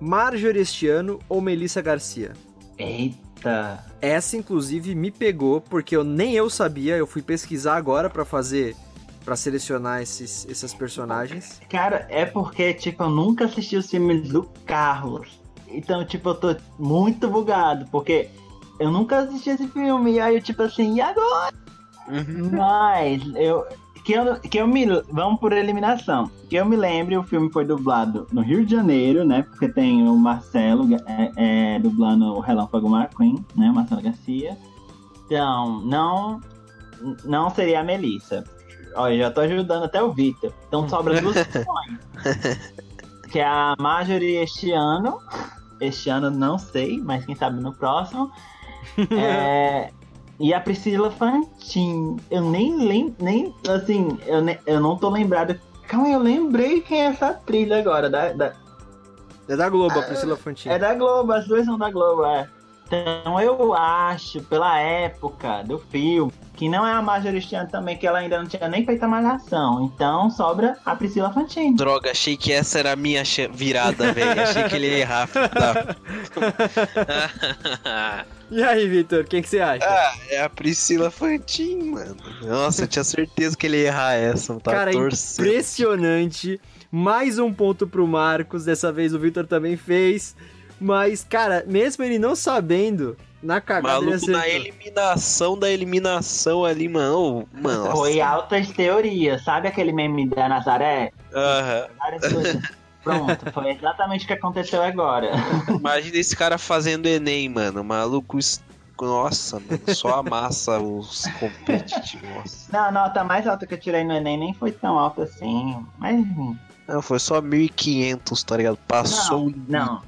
Marjorie este ano ou Melissa Garcia? Eita. Essa inclusive me pegou porque eu nem eu sabia, eu fui pesquisar agora pra fazer pra selecionar esses esses personagens. Cara, é porque, tipo, eu nunca assisti os filmes do Carlos. Então, tipo, eu tô muito bugado, porque eu nunca assisti esse filme. E aí, eu, tipo assim, e agora? Mas, eu. Que eu, que eu me. Vamos por eliminação. Que eu me lembre, o filme foi dublado no Rio de Janeiro, né? Porque tem o Marcelo é, é, dublando o Relâmpago McQueen, né? Marcelo Garcia. Então, não. Não seria a Melissa. Olha, já tô ajudando até o Vitor. Então sobra duas opções. que é a Marjorie este ano. Este ano não sei, mas quem sabe no próximo. É, e a Priscila Fantin. Eu nem lembro, nem, assim, eu, ne- eu não tô lembrado. Calma eu lembrei quem é essa trilha agora. Da, da- É da Globo, a Priscila Fantin. é da Globo, as duas são da Globo, é. Então eu acho, pela época do filme, que não é a ano também, que ela ainda não tinha nem feito a malhação. Então sobra a Priscila Fantin. Droga, achei que essa era a minha virada, velho. Achei que ele ia errar. da- E aí, Vitor, quem que você acha? ah, é a Priscila Fantin, mano. Nossa, eu tinha certeza que ele ia errar essa. Cara, torcendo. impressionante. Mais um ponto pro Marcos. Dessa vez o Vitor também fez. Mas, cara, mesmo ele não sabendo, na cagada Maluco na eliminação da eliminação ali, mano. Mano. Foi altas teorias, sabe aquele meme da Nazaré? Aham. Várias coisas. Pronto, foi exatamente o que aconteceu agora. Imagina esse cara fazendo Enem, mano. O maluco. Nossa, mano. Só amassa os competitivos. Nossa. Não, a nota mais alta que eu tirei no Enem nem foi tão alta assim. Mas enfim. Não, foi só 1.500, tá ligado? Passou. o- Não.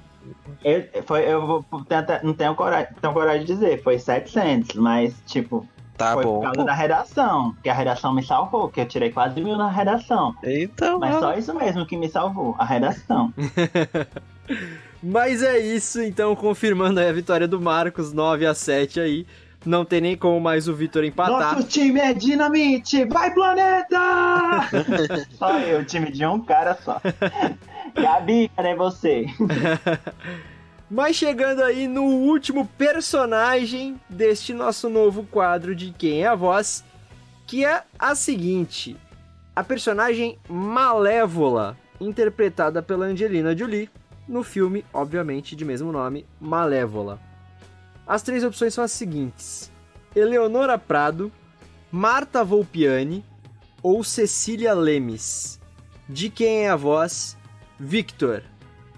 Eu, foi, eu vou tentar, não tenho coragem, tenho coragem de dizer, foi 700, mas tipo, Tá foi bom. por causa da redação, que a redação me salvou, que eu tirei quase mil na redação. Então, Mas mano. só isso mesmo que me salvou, a redação. Mas é isso, então, confirmando aí a vitória do Marcos, 9 a 7 aí. Não tem nem como mais o Vitor empatar. Nosso time é dinamite! Vai, planeta! só eu, time de um cara só. Gabi, cadê você? Mas chegando aí no último personagem deste nosso novo quadro de Quem é a Voz, que é a seguinte: a personagem Malévola, interpretada pela Angelina Jolie, no filme, obviamente, de mesmo nome, Malévola. As três opções são as seguintes: Eleonora Prado, Marta Volpiani ou Cecília Lemes. De quem é a voz? Victor.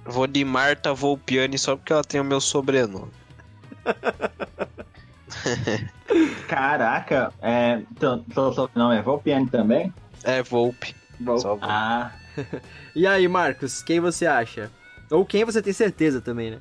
Vou de Marta Volpiani só porque ela tem o meu sobrenome. Caraca, é, então, seu sobrenome é Volpiani também? É Volpe. Volpe. Ah. e aí, Marcos, quem você acha? Ou quem você tem certeza também, né?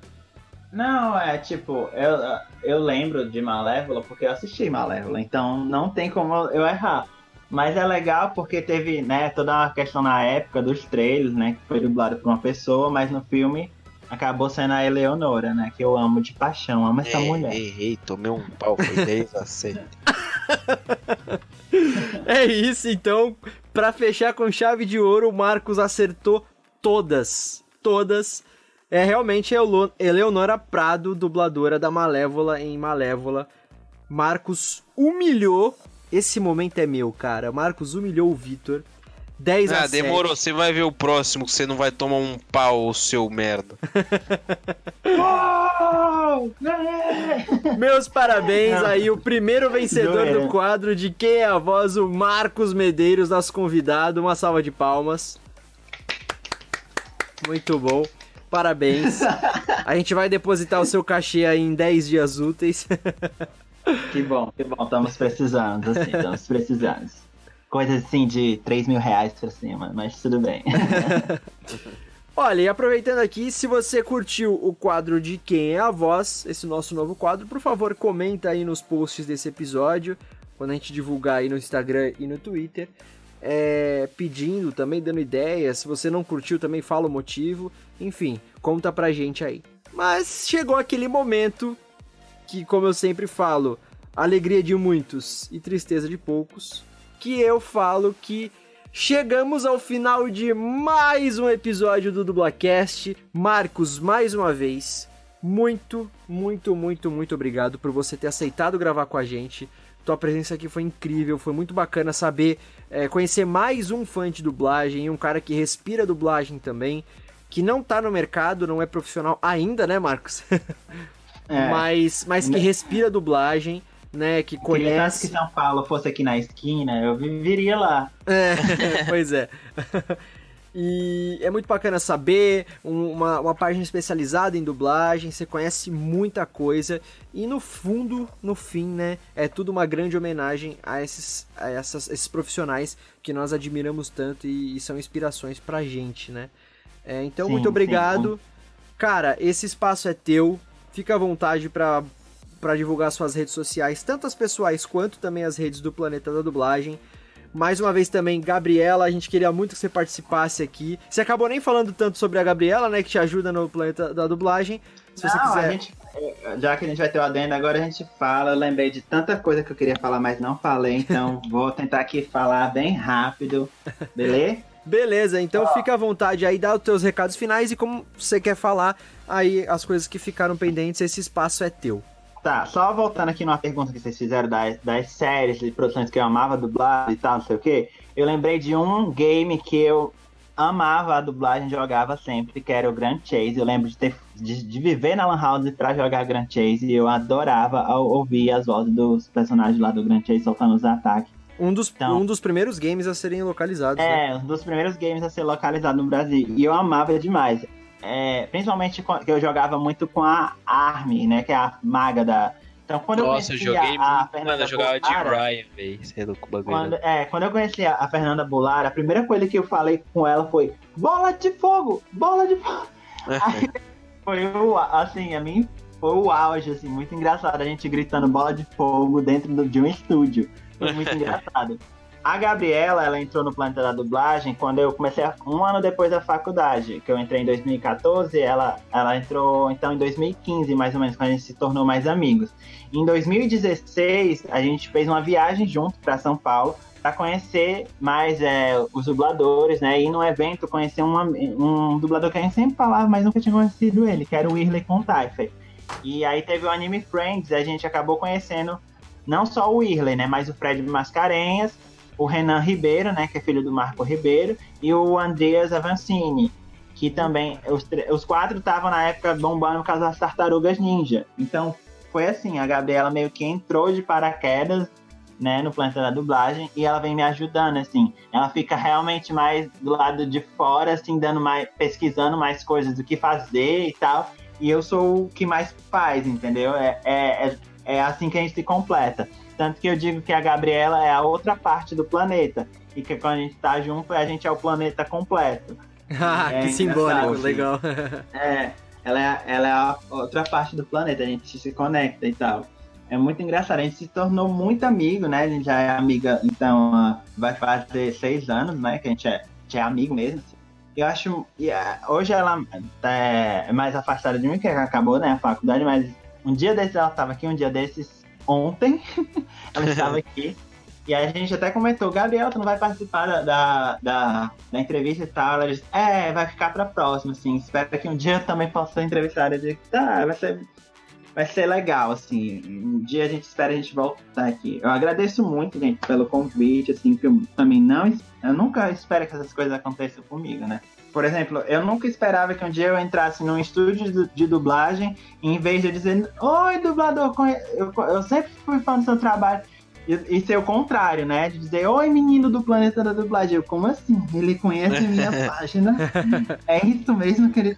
Não, é tipo, eu, eu lembro de Malévola porque eu assisti Malévola, então não tem como eu errar. Mas é legal porque teve, né, toda uma questão na época dos trailers, né, que foi dublado por uma pessoa, mas no filme acabou sendo a Eleonora, né, que eu amo de paixão, amo essa ei, mulher. Errei, tomei um pau, foi 10 a 7. é isso, então, para fechar com chave de ouro, o Marcos acertou todas, todas. É realmente Eleonora Prado, dubladora da Malévola em Malévola. Marcos humilhou esse momento é meu, cara. Marcos humilhou o Vitor. 10 ah, a 7. demorou. Você vai ver o próximo que você não vai tomar um pau, seu merda. Meus parabéns aí, o primeiro vencedor do quadro de Quem é a Voz, o Marcos Medeiros, nosso convidado. Uma salva de palmas. Muito bom. Parabéns. A gente vai depositar o seu cachê aí em 10 dias úteis. Que bom, que bom. Estamos precisando, assim, estamos precisando. Coisas assim de 3 mil reais pra cima, mas tudo bem. Olha, e aproveitando aqui, se você curtiu o quadro de Quem é a Voz, esse nosso novo quadro, por favor, comenta aí nos posts desse episódio, quando a gente divulgar aí no Instagram e no Twitter, é, pedindo, também dando ideias, se você não curtiu também fala o motivo, enfim, conta pra gente aí. Mas chegou aquele momento que, como eu sempre falo, alegria de muitos e tristeza de poucos, que eu falo que chegamos ao final de mais um episódio do Dublacast. Marcos, mais uma vez, muito, muito, muito, muito obrigado por você ter aceitado gravar com a gente. Tua presença aqui foi incrível, foi muito bacana saber, é, conhecer mais um fã de dublagem, um cara que respira dublagem também, que não tá no mercado, não é profissional ainda, né, Marcos? É. Mas, mas que né? respira dublagem, né? Que conhece. Se São Paulo fosse aqui na esquina, eu viveria lá. É, pois é. E é muito bacana saber, uma, uma página especializada em dublagem, você conhece muita coisa e no fundo, no fim, né, é tudo uma grande homenagem a esses, a essas, esses profissionais que nós admiramos tanto e, e são inspirações pra gente, né. É, então, sim, muito obrigado. Sim. Cara, esse espaço é teu, Fica à vontade para para divulgar suas redes sociais, tanto as pessoais quanto também as redes do Planeta da Dublagem. Mais uma vez também, Gabriela, a gente queria muito que você participasse aqui. Você acabou nem falando tanto sobre a Gabriela, né, que te ajuda no Planeta da Dublagem. Se Não, você quiser... Gente, é, já que a gente vai ter o adendo, agora a gente fala. Eu lembrei de tanta coisa que eu queria falar, mas não falei, então vou tentar aqui falar bem rápido, beleza? Beleza, então fica à vontade aí, dá os teus recados finais e como você quer falar aí as coisas que ficaram pendentes, esse espaço é teu. Tá, só voltando aqui numa pergunta que vocês fizeram das, das séries e produções que eu amava dublar e tal, não sei o que. Eu lembrei de um game que eu amava a dublagem, jogava sempre, que era o Grand Chase. Eu lembro de, ter, de, de viver na Lan House pra jogar Grand Chase e eu adorava ouvir as vozes dos personagens lá do Grand Chase soltando os ataques. Um dos, então, um dos primeiros games a serem localizados. É, né? um dos primeiros games a ser localizado no Brasil. E eu amava demais. É, principalmente que eu jogava muito com a Army, né? Que é a maga da. Então quando Nossa, eu conheci a, a Fernanda eu jogava Bulara, de Ryan, velho. Quando, é, quando eu conheci a, a Fernanda Bular, a primeira coisa que eu falei com ela foi bola de fogo! Bola de fogo! Aí, foi o, assim, a mim foi o auge, assim, muito engraçado a gente gritando bola de fogo dentro do, de um estúdio. Foi muito engraçado. A Gabriela, ela entrou no Planeta da Dublagem quando eu comecei a, um ano depois da faculdade, que eu entrei em 2014, ela, ela entrou então em 2015, mais ou menos, quando a gente se tornou mais amigos. Em 2016, a gente fez uma viagem junto para São Paulo para conhecer mais é, os dubladores, né? E no evento conhecer uma, um dublador que a gente sempre falava, mas nunca tinha conhecido ele, que era o Whirley Contaife. E aí teve o Anime Friends, a gente acabou conhecendo não só o Whirley, né? Mas o Fred Mascarenhas, o Renan Ribeiro, né, que é filho do Marco Ribeiro, e o Andreas Avancini, que também, os, os quatro estavam na época bombando causa das Tartarugas Ninja. Então, foi assim, a Gabriela meio que entrou de paraquedas, né, no planeta da dublagem, e ela vem me ajudando, assim. Ela fica realmente mais do lado de fora, assim, dando mais, pesquisando mais coisas do que fazer e tal. E eu sou o que mais faz, entendeu? É, é, é, é assim que a gente se completa. Tanto que eu digo que a Gabriela é a outra parte do planeta. E que quando a gente tá junto, a gente é o planeta completo. Ah, é que simbólico, assim. legal. é, ela é, ela é a outra parte do planeta, a gente se conecta e tal. É muito engraçado, a gente se tornou muito amigo, né? A gente já é amiga, então vai fazer seis anos, né? Que a gente é, gente é amigo mesmo. Assim. Eu acho. Hoje ela é mais afastada de mim, que acabou, né? A faculdade, mas um dia desses ela estava aqui, um dia desses ontem. ela estava aqui. E a gente até comentou, Gabriel, tu não vai participar da, da, da, da entrevista e tal. Ela disse, é, vai ficar pra próxima, assim. Espero que um dia eu também possa ser entrevistada. Eu disse, tá, vai ser, vai ser legal, assim. Um dia a gente espera a gente voltar aqui. Eu agradeço muito, gente, pelo convite, assim, que eu também não. Eu nunca espero que essas coisas aconteçam comigo, né? Por exemplo, eu nunca esperava que um dia eu entrasse num estúdio de dublagem e em vez de dizer, oi, dublador, eu, eu sempre fui fã do seu trabalho. E, e ser o contrário, né? De dizer, oi, menino do planeta da dublagem. Eu, como assim? Ele conhece minha página. é isso mesmo que ele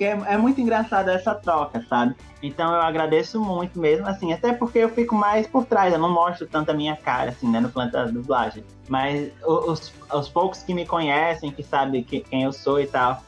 porque é, é, muito engraçado essa troca, sabe? Então eu agradeço muito mesmo, assim, até porque eu fico mais por trás, eu não mostro tanto a minha cara, assim, né, no planta da dublagem. Mas os, os poucos que me conhecem, que sabem que, quem eu sou e tal,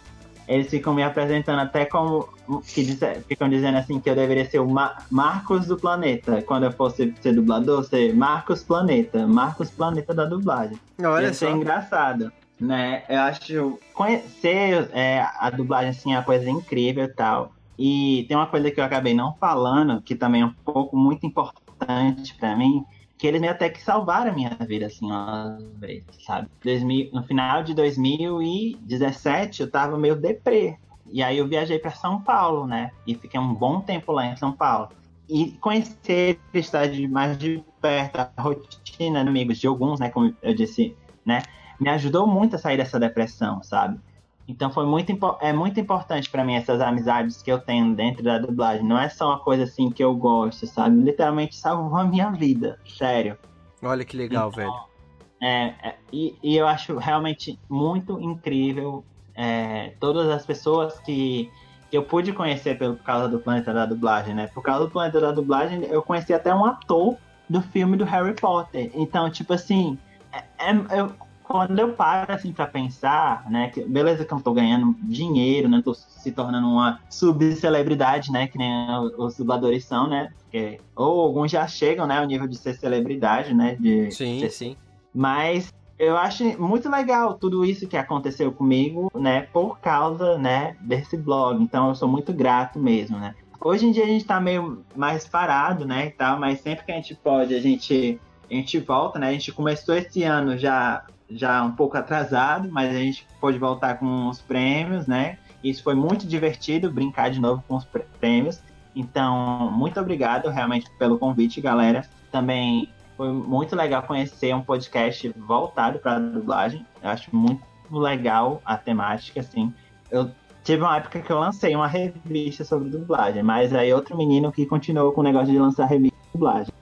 eles ficam me apresentando até como. Que ficam dizendo assim que eu deveria ser o Marcos do Planeta. Quando eu fosse ser dublador, ser Marcos Planeta. Marcos Planeta da dublagem. Olha Ia só. ser engraçado né? Eu acho conhecer é, a dublagem assim é uma coisa incrível e tal. E tem uma coisa que eu acabei não falando, que também é um pouco muito importante para mim, que eles meio até que salvaram a minha vida, assim, uma vez, sabe? 2000, no final de 2017, eu tava meio deprê. E aí eu viajei para São Paulo, né? E fiquei um bom tempo lá em São Paulo. E conhecer, estar de mais de perto a rotina amigos de alguns, né? Como eu disse, né? Me ajudou muito a sair dessa depressão, sabe? Então foi muito é muito importante para mim essas amizades que eu tenho dentro da dublagem. Não é só uma coisa assim que eu gosto, sabe? Literalmente salvou a minha vida, sério. Olha que legal, então, velho. É, é e, e, eu acho realmente muito incrível é, todas as pessoas que, que eu pude conhecer pelo, por causa do Planeta da Dublagem, né? Por causa do Planeta da Dublagem, eu conheci até um ator do filme do Harry Potter. Então, tipo assim, é, é eu, quando eu paro assim para pensar, né, que beleza que eu tô ganhando dinheiro, né, tô se tornando uma subcelebridade, né, que nem os dubladores são, né, porque, ou alguns já chegam, né, ao nível de ser celebridade, né, de sim, ser, sim. Mas eu acho muito legal tudo isso que aconteceu comigo, né, por causa, né, desse blog. Então eu sou muito grato mesmo, né. Hoje em dia a gente tá meio mais parado, né, e tal, mas sempre que a gente pode, a gente a gente volta, né? A gente começou esse ano já já um pouco atrasado, mas a gente pôde voltar com os prêmios, né? Isso foi muito divertido, brincar de novo com os prêmios. Então, muito obrigado realmente pelo convite, galera. Também foi muito legal conhecer um podcast voltado para dublagem. Eu acho muito legal a temática, assim. Eu tive uma época que eu lancei uma revista sobre dublagem, mas aí outro menino que continuou com o negócio de lançar revista de dublagem.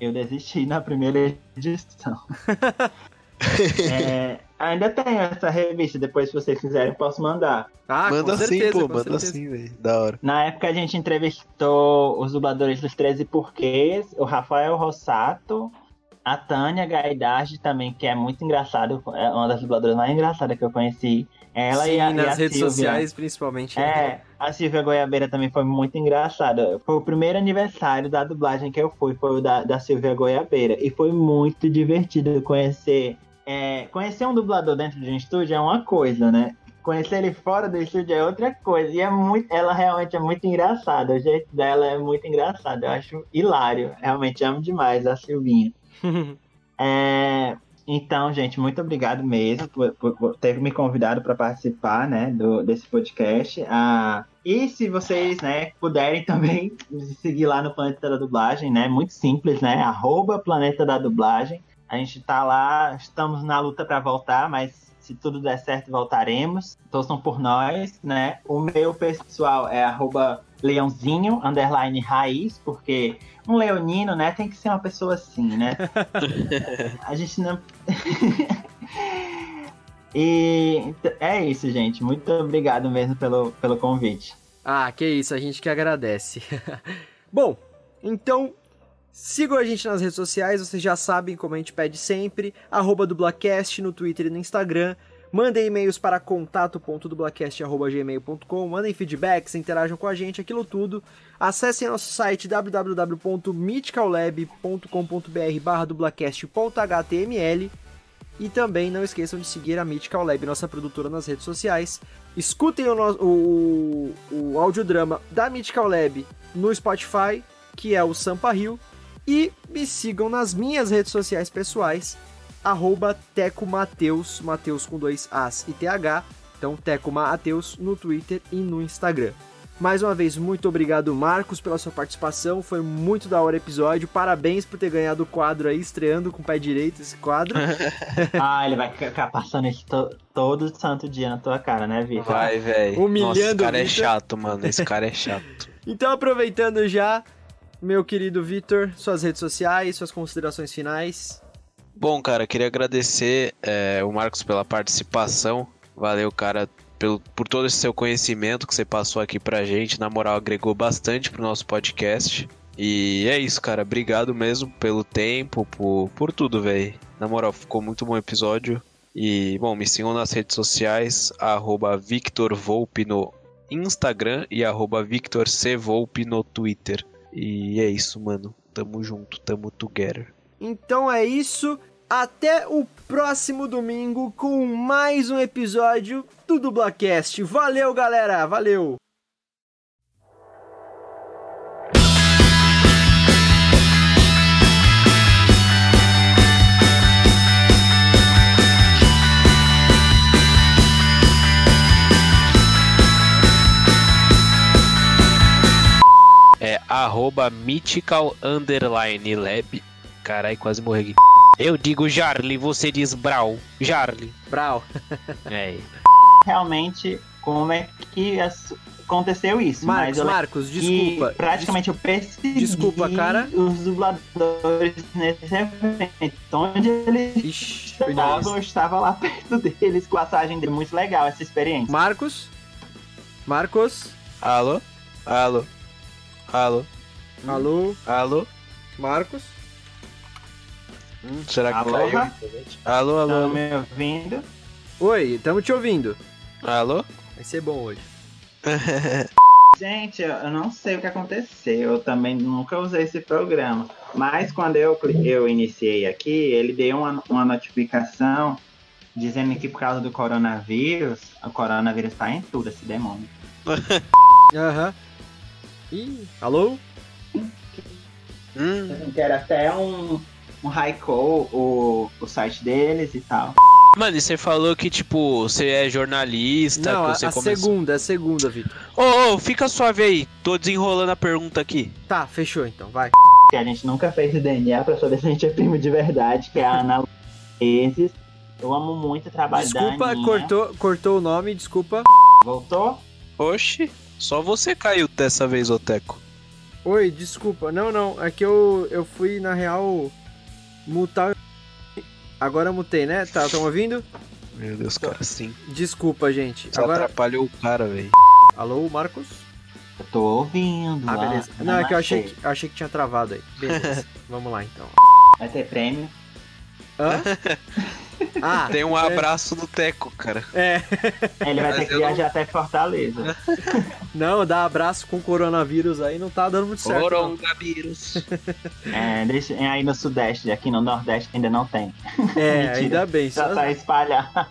Eu desisti na primeira edição. é, ainda tenho essa revista, depois se vocês quiserem posso mandar. Ah, manda sim, pô, manda sim, velho. Da hora. Na época a gente entrevistou os dubladores dos 13 Porquês, o Rafael Rossato, a Tânia Gaidard também, que é muito engraçado, é uma das dubladoras mais engraçadas que eu conheci. Ela Sim, e a, nas e a redes Silvia. sociais, principalmente. É, né? a Silvia Goiabeira também foi muito engraçada. Foi o primeiro aniversário da dublagem que eu fui, foi o da, da Silvia Goiabeira. E foi muito divertido conhecer é, conhecer um dublador dentro de um estúdio é uma coisa, né? Conhecer ele fora do estúdio é outra coisa. E é muito, ela realmente é muito engraçada. O jeito dela é muito engraçado. Eu acho hilário. Realmente amo demais a Silvinha. é, então, gente, muito obrigado mesmo por, por, por ter me convidado para participar, né, do, desse podcast. Ah, e se vocês, né, puderem também seguir lá no Planeta da Dublagem, né, muito simples, né, arroba Planeta da Dublagem. A gente tá lá, estamos na luta para voltar, mas se tudo der certo, voltaremos. Torçam por nós, né? O meu pessoal é arroba leãozinho, underline raiz, porque um leonino, né, tem que ser uma pessoa assim, né? A gente não... e é isso, gente. Muito obrigado mesmo pelo, pelo convite. Ah, que isso, a gente que agradece. Bom, então Sigam a gente nas redes sociais, vocês já sabem como a gente pede sempre, arroba dublacast no Twitter e no Instagram. Mandem e-mails para contato.dublacast.gmail.com, mandem feedbacks, interajam com a gente, aquilo tudo. Acessem nosso site www.mythicallab.com.br barra dublacast.html e também não esqueçam de seguir a Mythical Lab, nossa produtora, nas redes sociais. Escutem o, o, o audiodrama da Mythical Lab no Spotify, que é o Sampa Rio. E me sigam nas minhas redes sociais pessoais, arroba Teco Mateus, Mateus com dois As e TH. Então, Teco Mateus no Twitter e no Instagram. Mais uma vez, muito obrigado, Marcos, pela sua participação. Foi muito da hora o episódio. Parabéns por ter ganhado o quadro aí, estreando com o pé direito esse quadro. ah, ele vai ficar passando isso to todo santo dia na tua cara, né, Vitor? Vai, velho. Humilhando Nossa, esse cara é chato, mano. Esse cara é chato. então, aproveitando já, meu querido Vitor, suas redes sociais, suas considerações finais. Bom, cara, queria agradecer é, o Marcos pela participação. Valeu, cara, pelo, por todo esse seu conhecimento que você passou aqui pra gente. Na moral, agregou bastante pro nosso podcast. E é isso, cara. Obrigado mesmo pelo tempo, por, por tudo, velho. Na moral, ficou muito bom o episódio. E, bom, me sigam nas redes sociais, arroba Victor Volpe no Instagram e arroba Victor C. Volpe no Twitter. E é isso, mano. Tamo junto, tamo together. Então é isso. Até o próximo domingo com mais um episódio do Dublacast. Valeu, galera. Valeu. Arroba mythical underline lab. Carai, quase morri aqui. Eu digo Jarly, você diz Brau. Jarly. Brau. é. Realmente, como é que aconteceu isso? Marcos, mas Marcos, desculpa. Praticamente des... eu persegui desculpa, cara. os dubladores nesse evento. Onde eles Ixi, estavam, eu estava lá perto deles com a passagem dele. Muito legal essa experiência. Marcos? Marcos? Alô? Alô? Alô? Alô? Alô? Marcos? Hum, será que alô? caiu? Alô, alô? Tá me ouvindo? Oi, estamos te ouvindo. Alô? Vai ser bom hoje. Gente, eu não sei o que aconteceu. Eu também nunca usei esse programa. Mas quando eu, eu iniciei aqui, ele deu uma, uma notificação dizendo que por causa do coronavírus, o coronavírus tá em tudo, esse demônio. Aham. uhum. Ih, alô? Hum. Quero até um, um Raikou, o, o site deles e tal. Mano, e você falou que, tipo, você é jornalista, Não, que você a, a começou... segunda, a segunda, Vitor. Ô, ô, fica suave aí, tô desenrolando a pergunta aqui. Tá, fechou então, vai. Que a gente nunca fez o DNA pra saber se a gente é primo de verdade, que é a Ana Luizes. Eu amo muito o trabalho desculpa, da Desculpa, cortou, cortou o nome, desculpa. Voltou? Oxi. Só você caiu dessa vez, Oteco. Oi, desculpa. Não, não. É que eu, eu fui, na real, mutar. Agora mutei, né? Tá, tão ouvindo? Meu Deus, cara, sim. Desculpa, gente. Você Agora... atrapalhou o cara, velho. Alô, Marcos? Eu tô ouvindo. Ah, beleza. Não, não é que eu achei que, achei que tinha travado aí. Beleza. Vamos lá, então. Vai ter prêmio. Hã? Ah, Tem um abraço do Teco, cara. é. Ele vai Mas ter que eu não- viajar até Fortaleza. Não, dar abraço com coronavírus aí não tá dando muito certo. Coronavírus. É, deixa, aí no Sudeste, aqui no Nordeste ainda não tem. É, Mentira. ainda bem. Já Só... tá espalhado.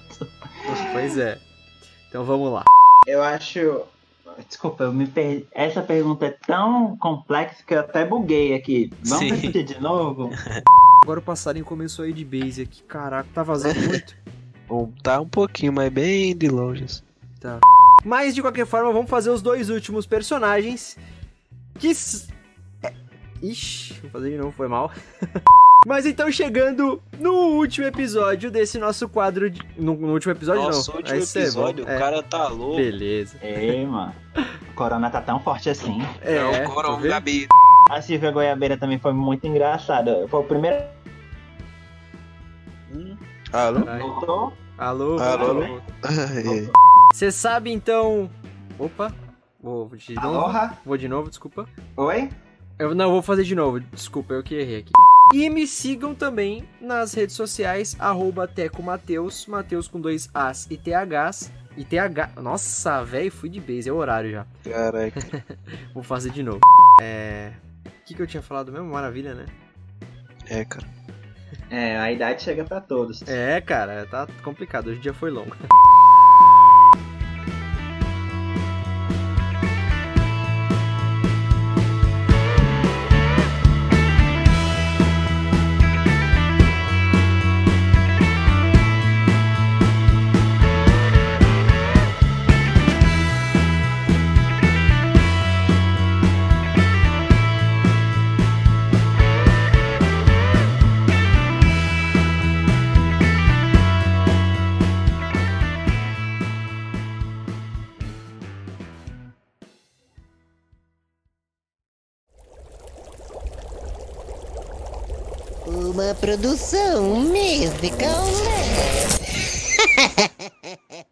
Pois é. Então vamos lá. Eu acho. Desculpa, eu me perdi. Essa pergunta é tão complexa que eu até buguei aqui. Vamos Sim. repetir de novo? Agora o passarinho começou aí de base aqui. Caraca, tá vazando muito. Bom, tá um pouquinho, mas bem de longe. assim. Tá. Mas de qualquer forma, vamos fazer os dois últimos personagens. Que. s- é- Ixi, vou fazer de novo, foi mal. Mas então, chegando no último episódio desse nosso quadro. De... No, no último episódio, Nossa, não. último é bom. episódio, É, o cara tá louco. Beleza. Ei, mano. O corona tá tão forte assim. É, É, o tá vendo? A Silvia Goiabeira também foi muito engraçada. Foi o primeiro. Alô? Voltou? Alô, Alô, alô. Você sabe então. Opa, vou de novo. Aloha? Vou de novo, desculpa. Oi? Eu não vou fazer de novo, desculpa, eu que errei aqui. E me sigam também nas redes sociais, arroba Teco Mateus, Mateus com dois As e THs. E TH. Nossa, velho, fui de base, é o horário já. Caraca. Vou fazer de novo. É. O que, que eu tinha falado mesmo? Maravilha, né? É, cara. É, a idade chega pra todos. É, cara, tá complicado, hoje o dia foi longo. Produção musical.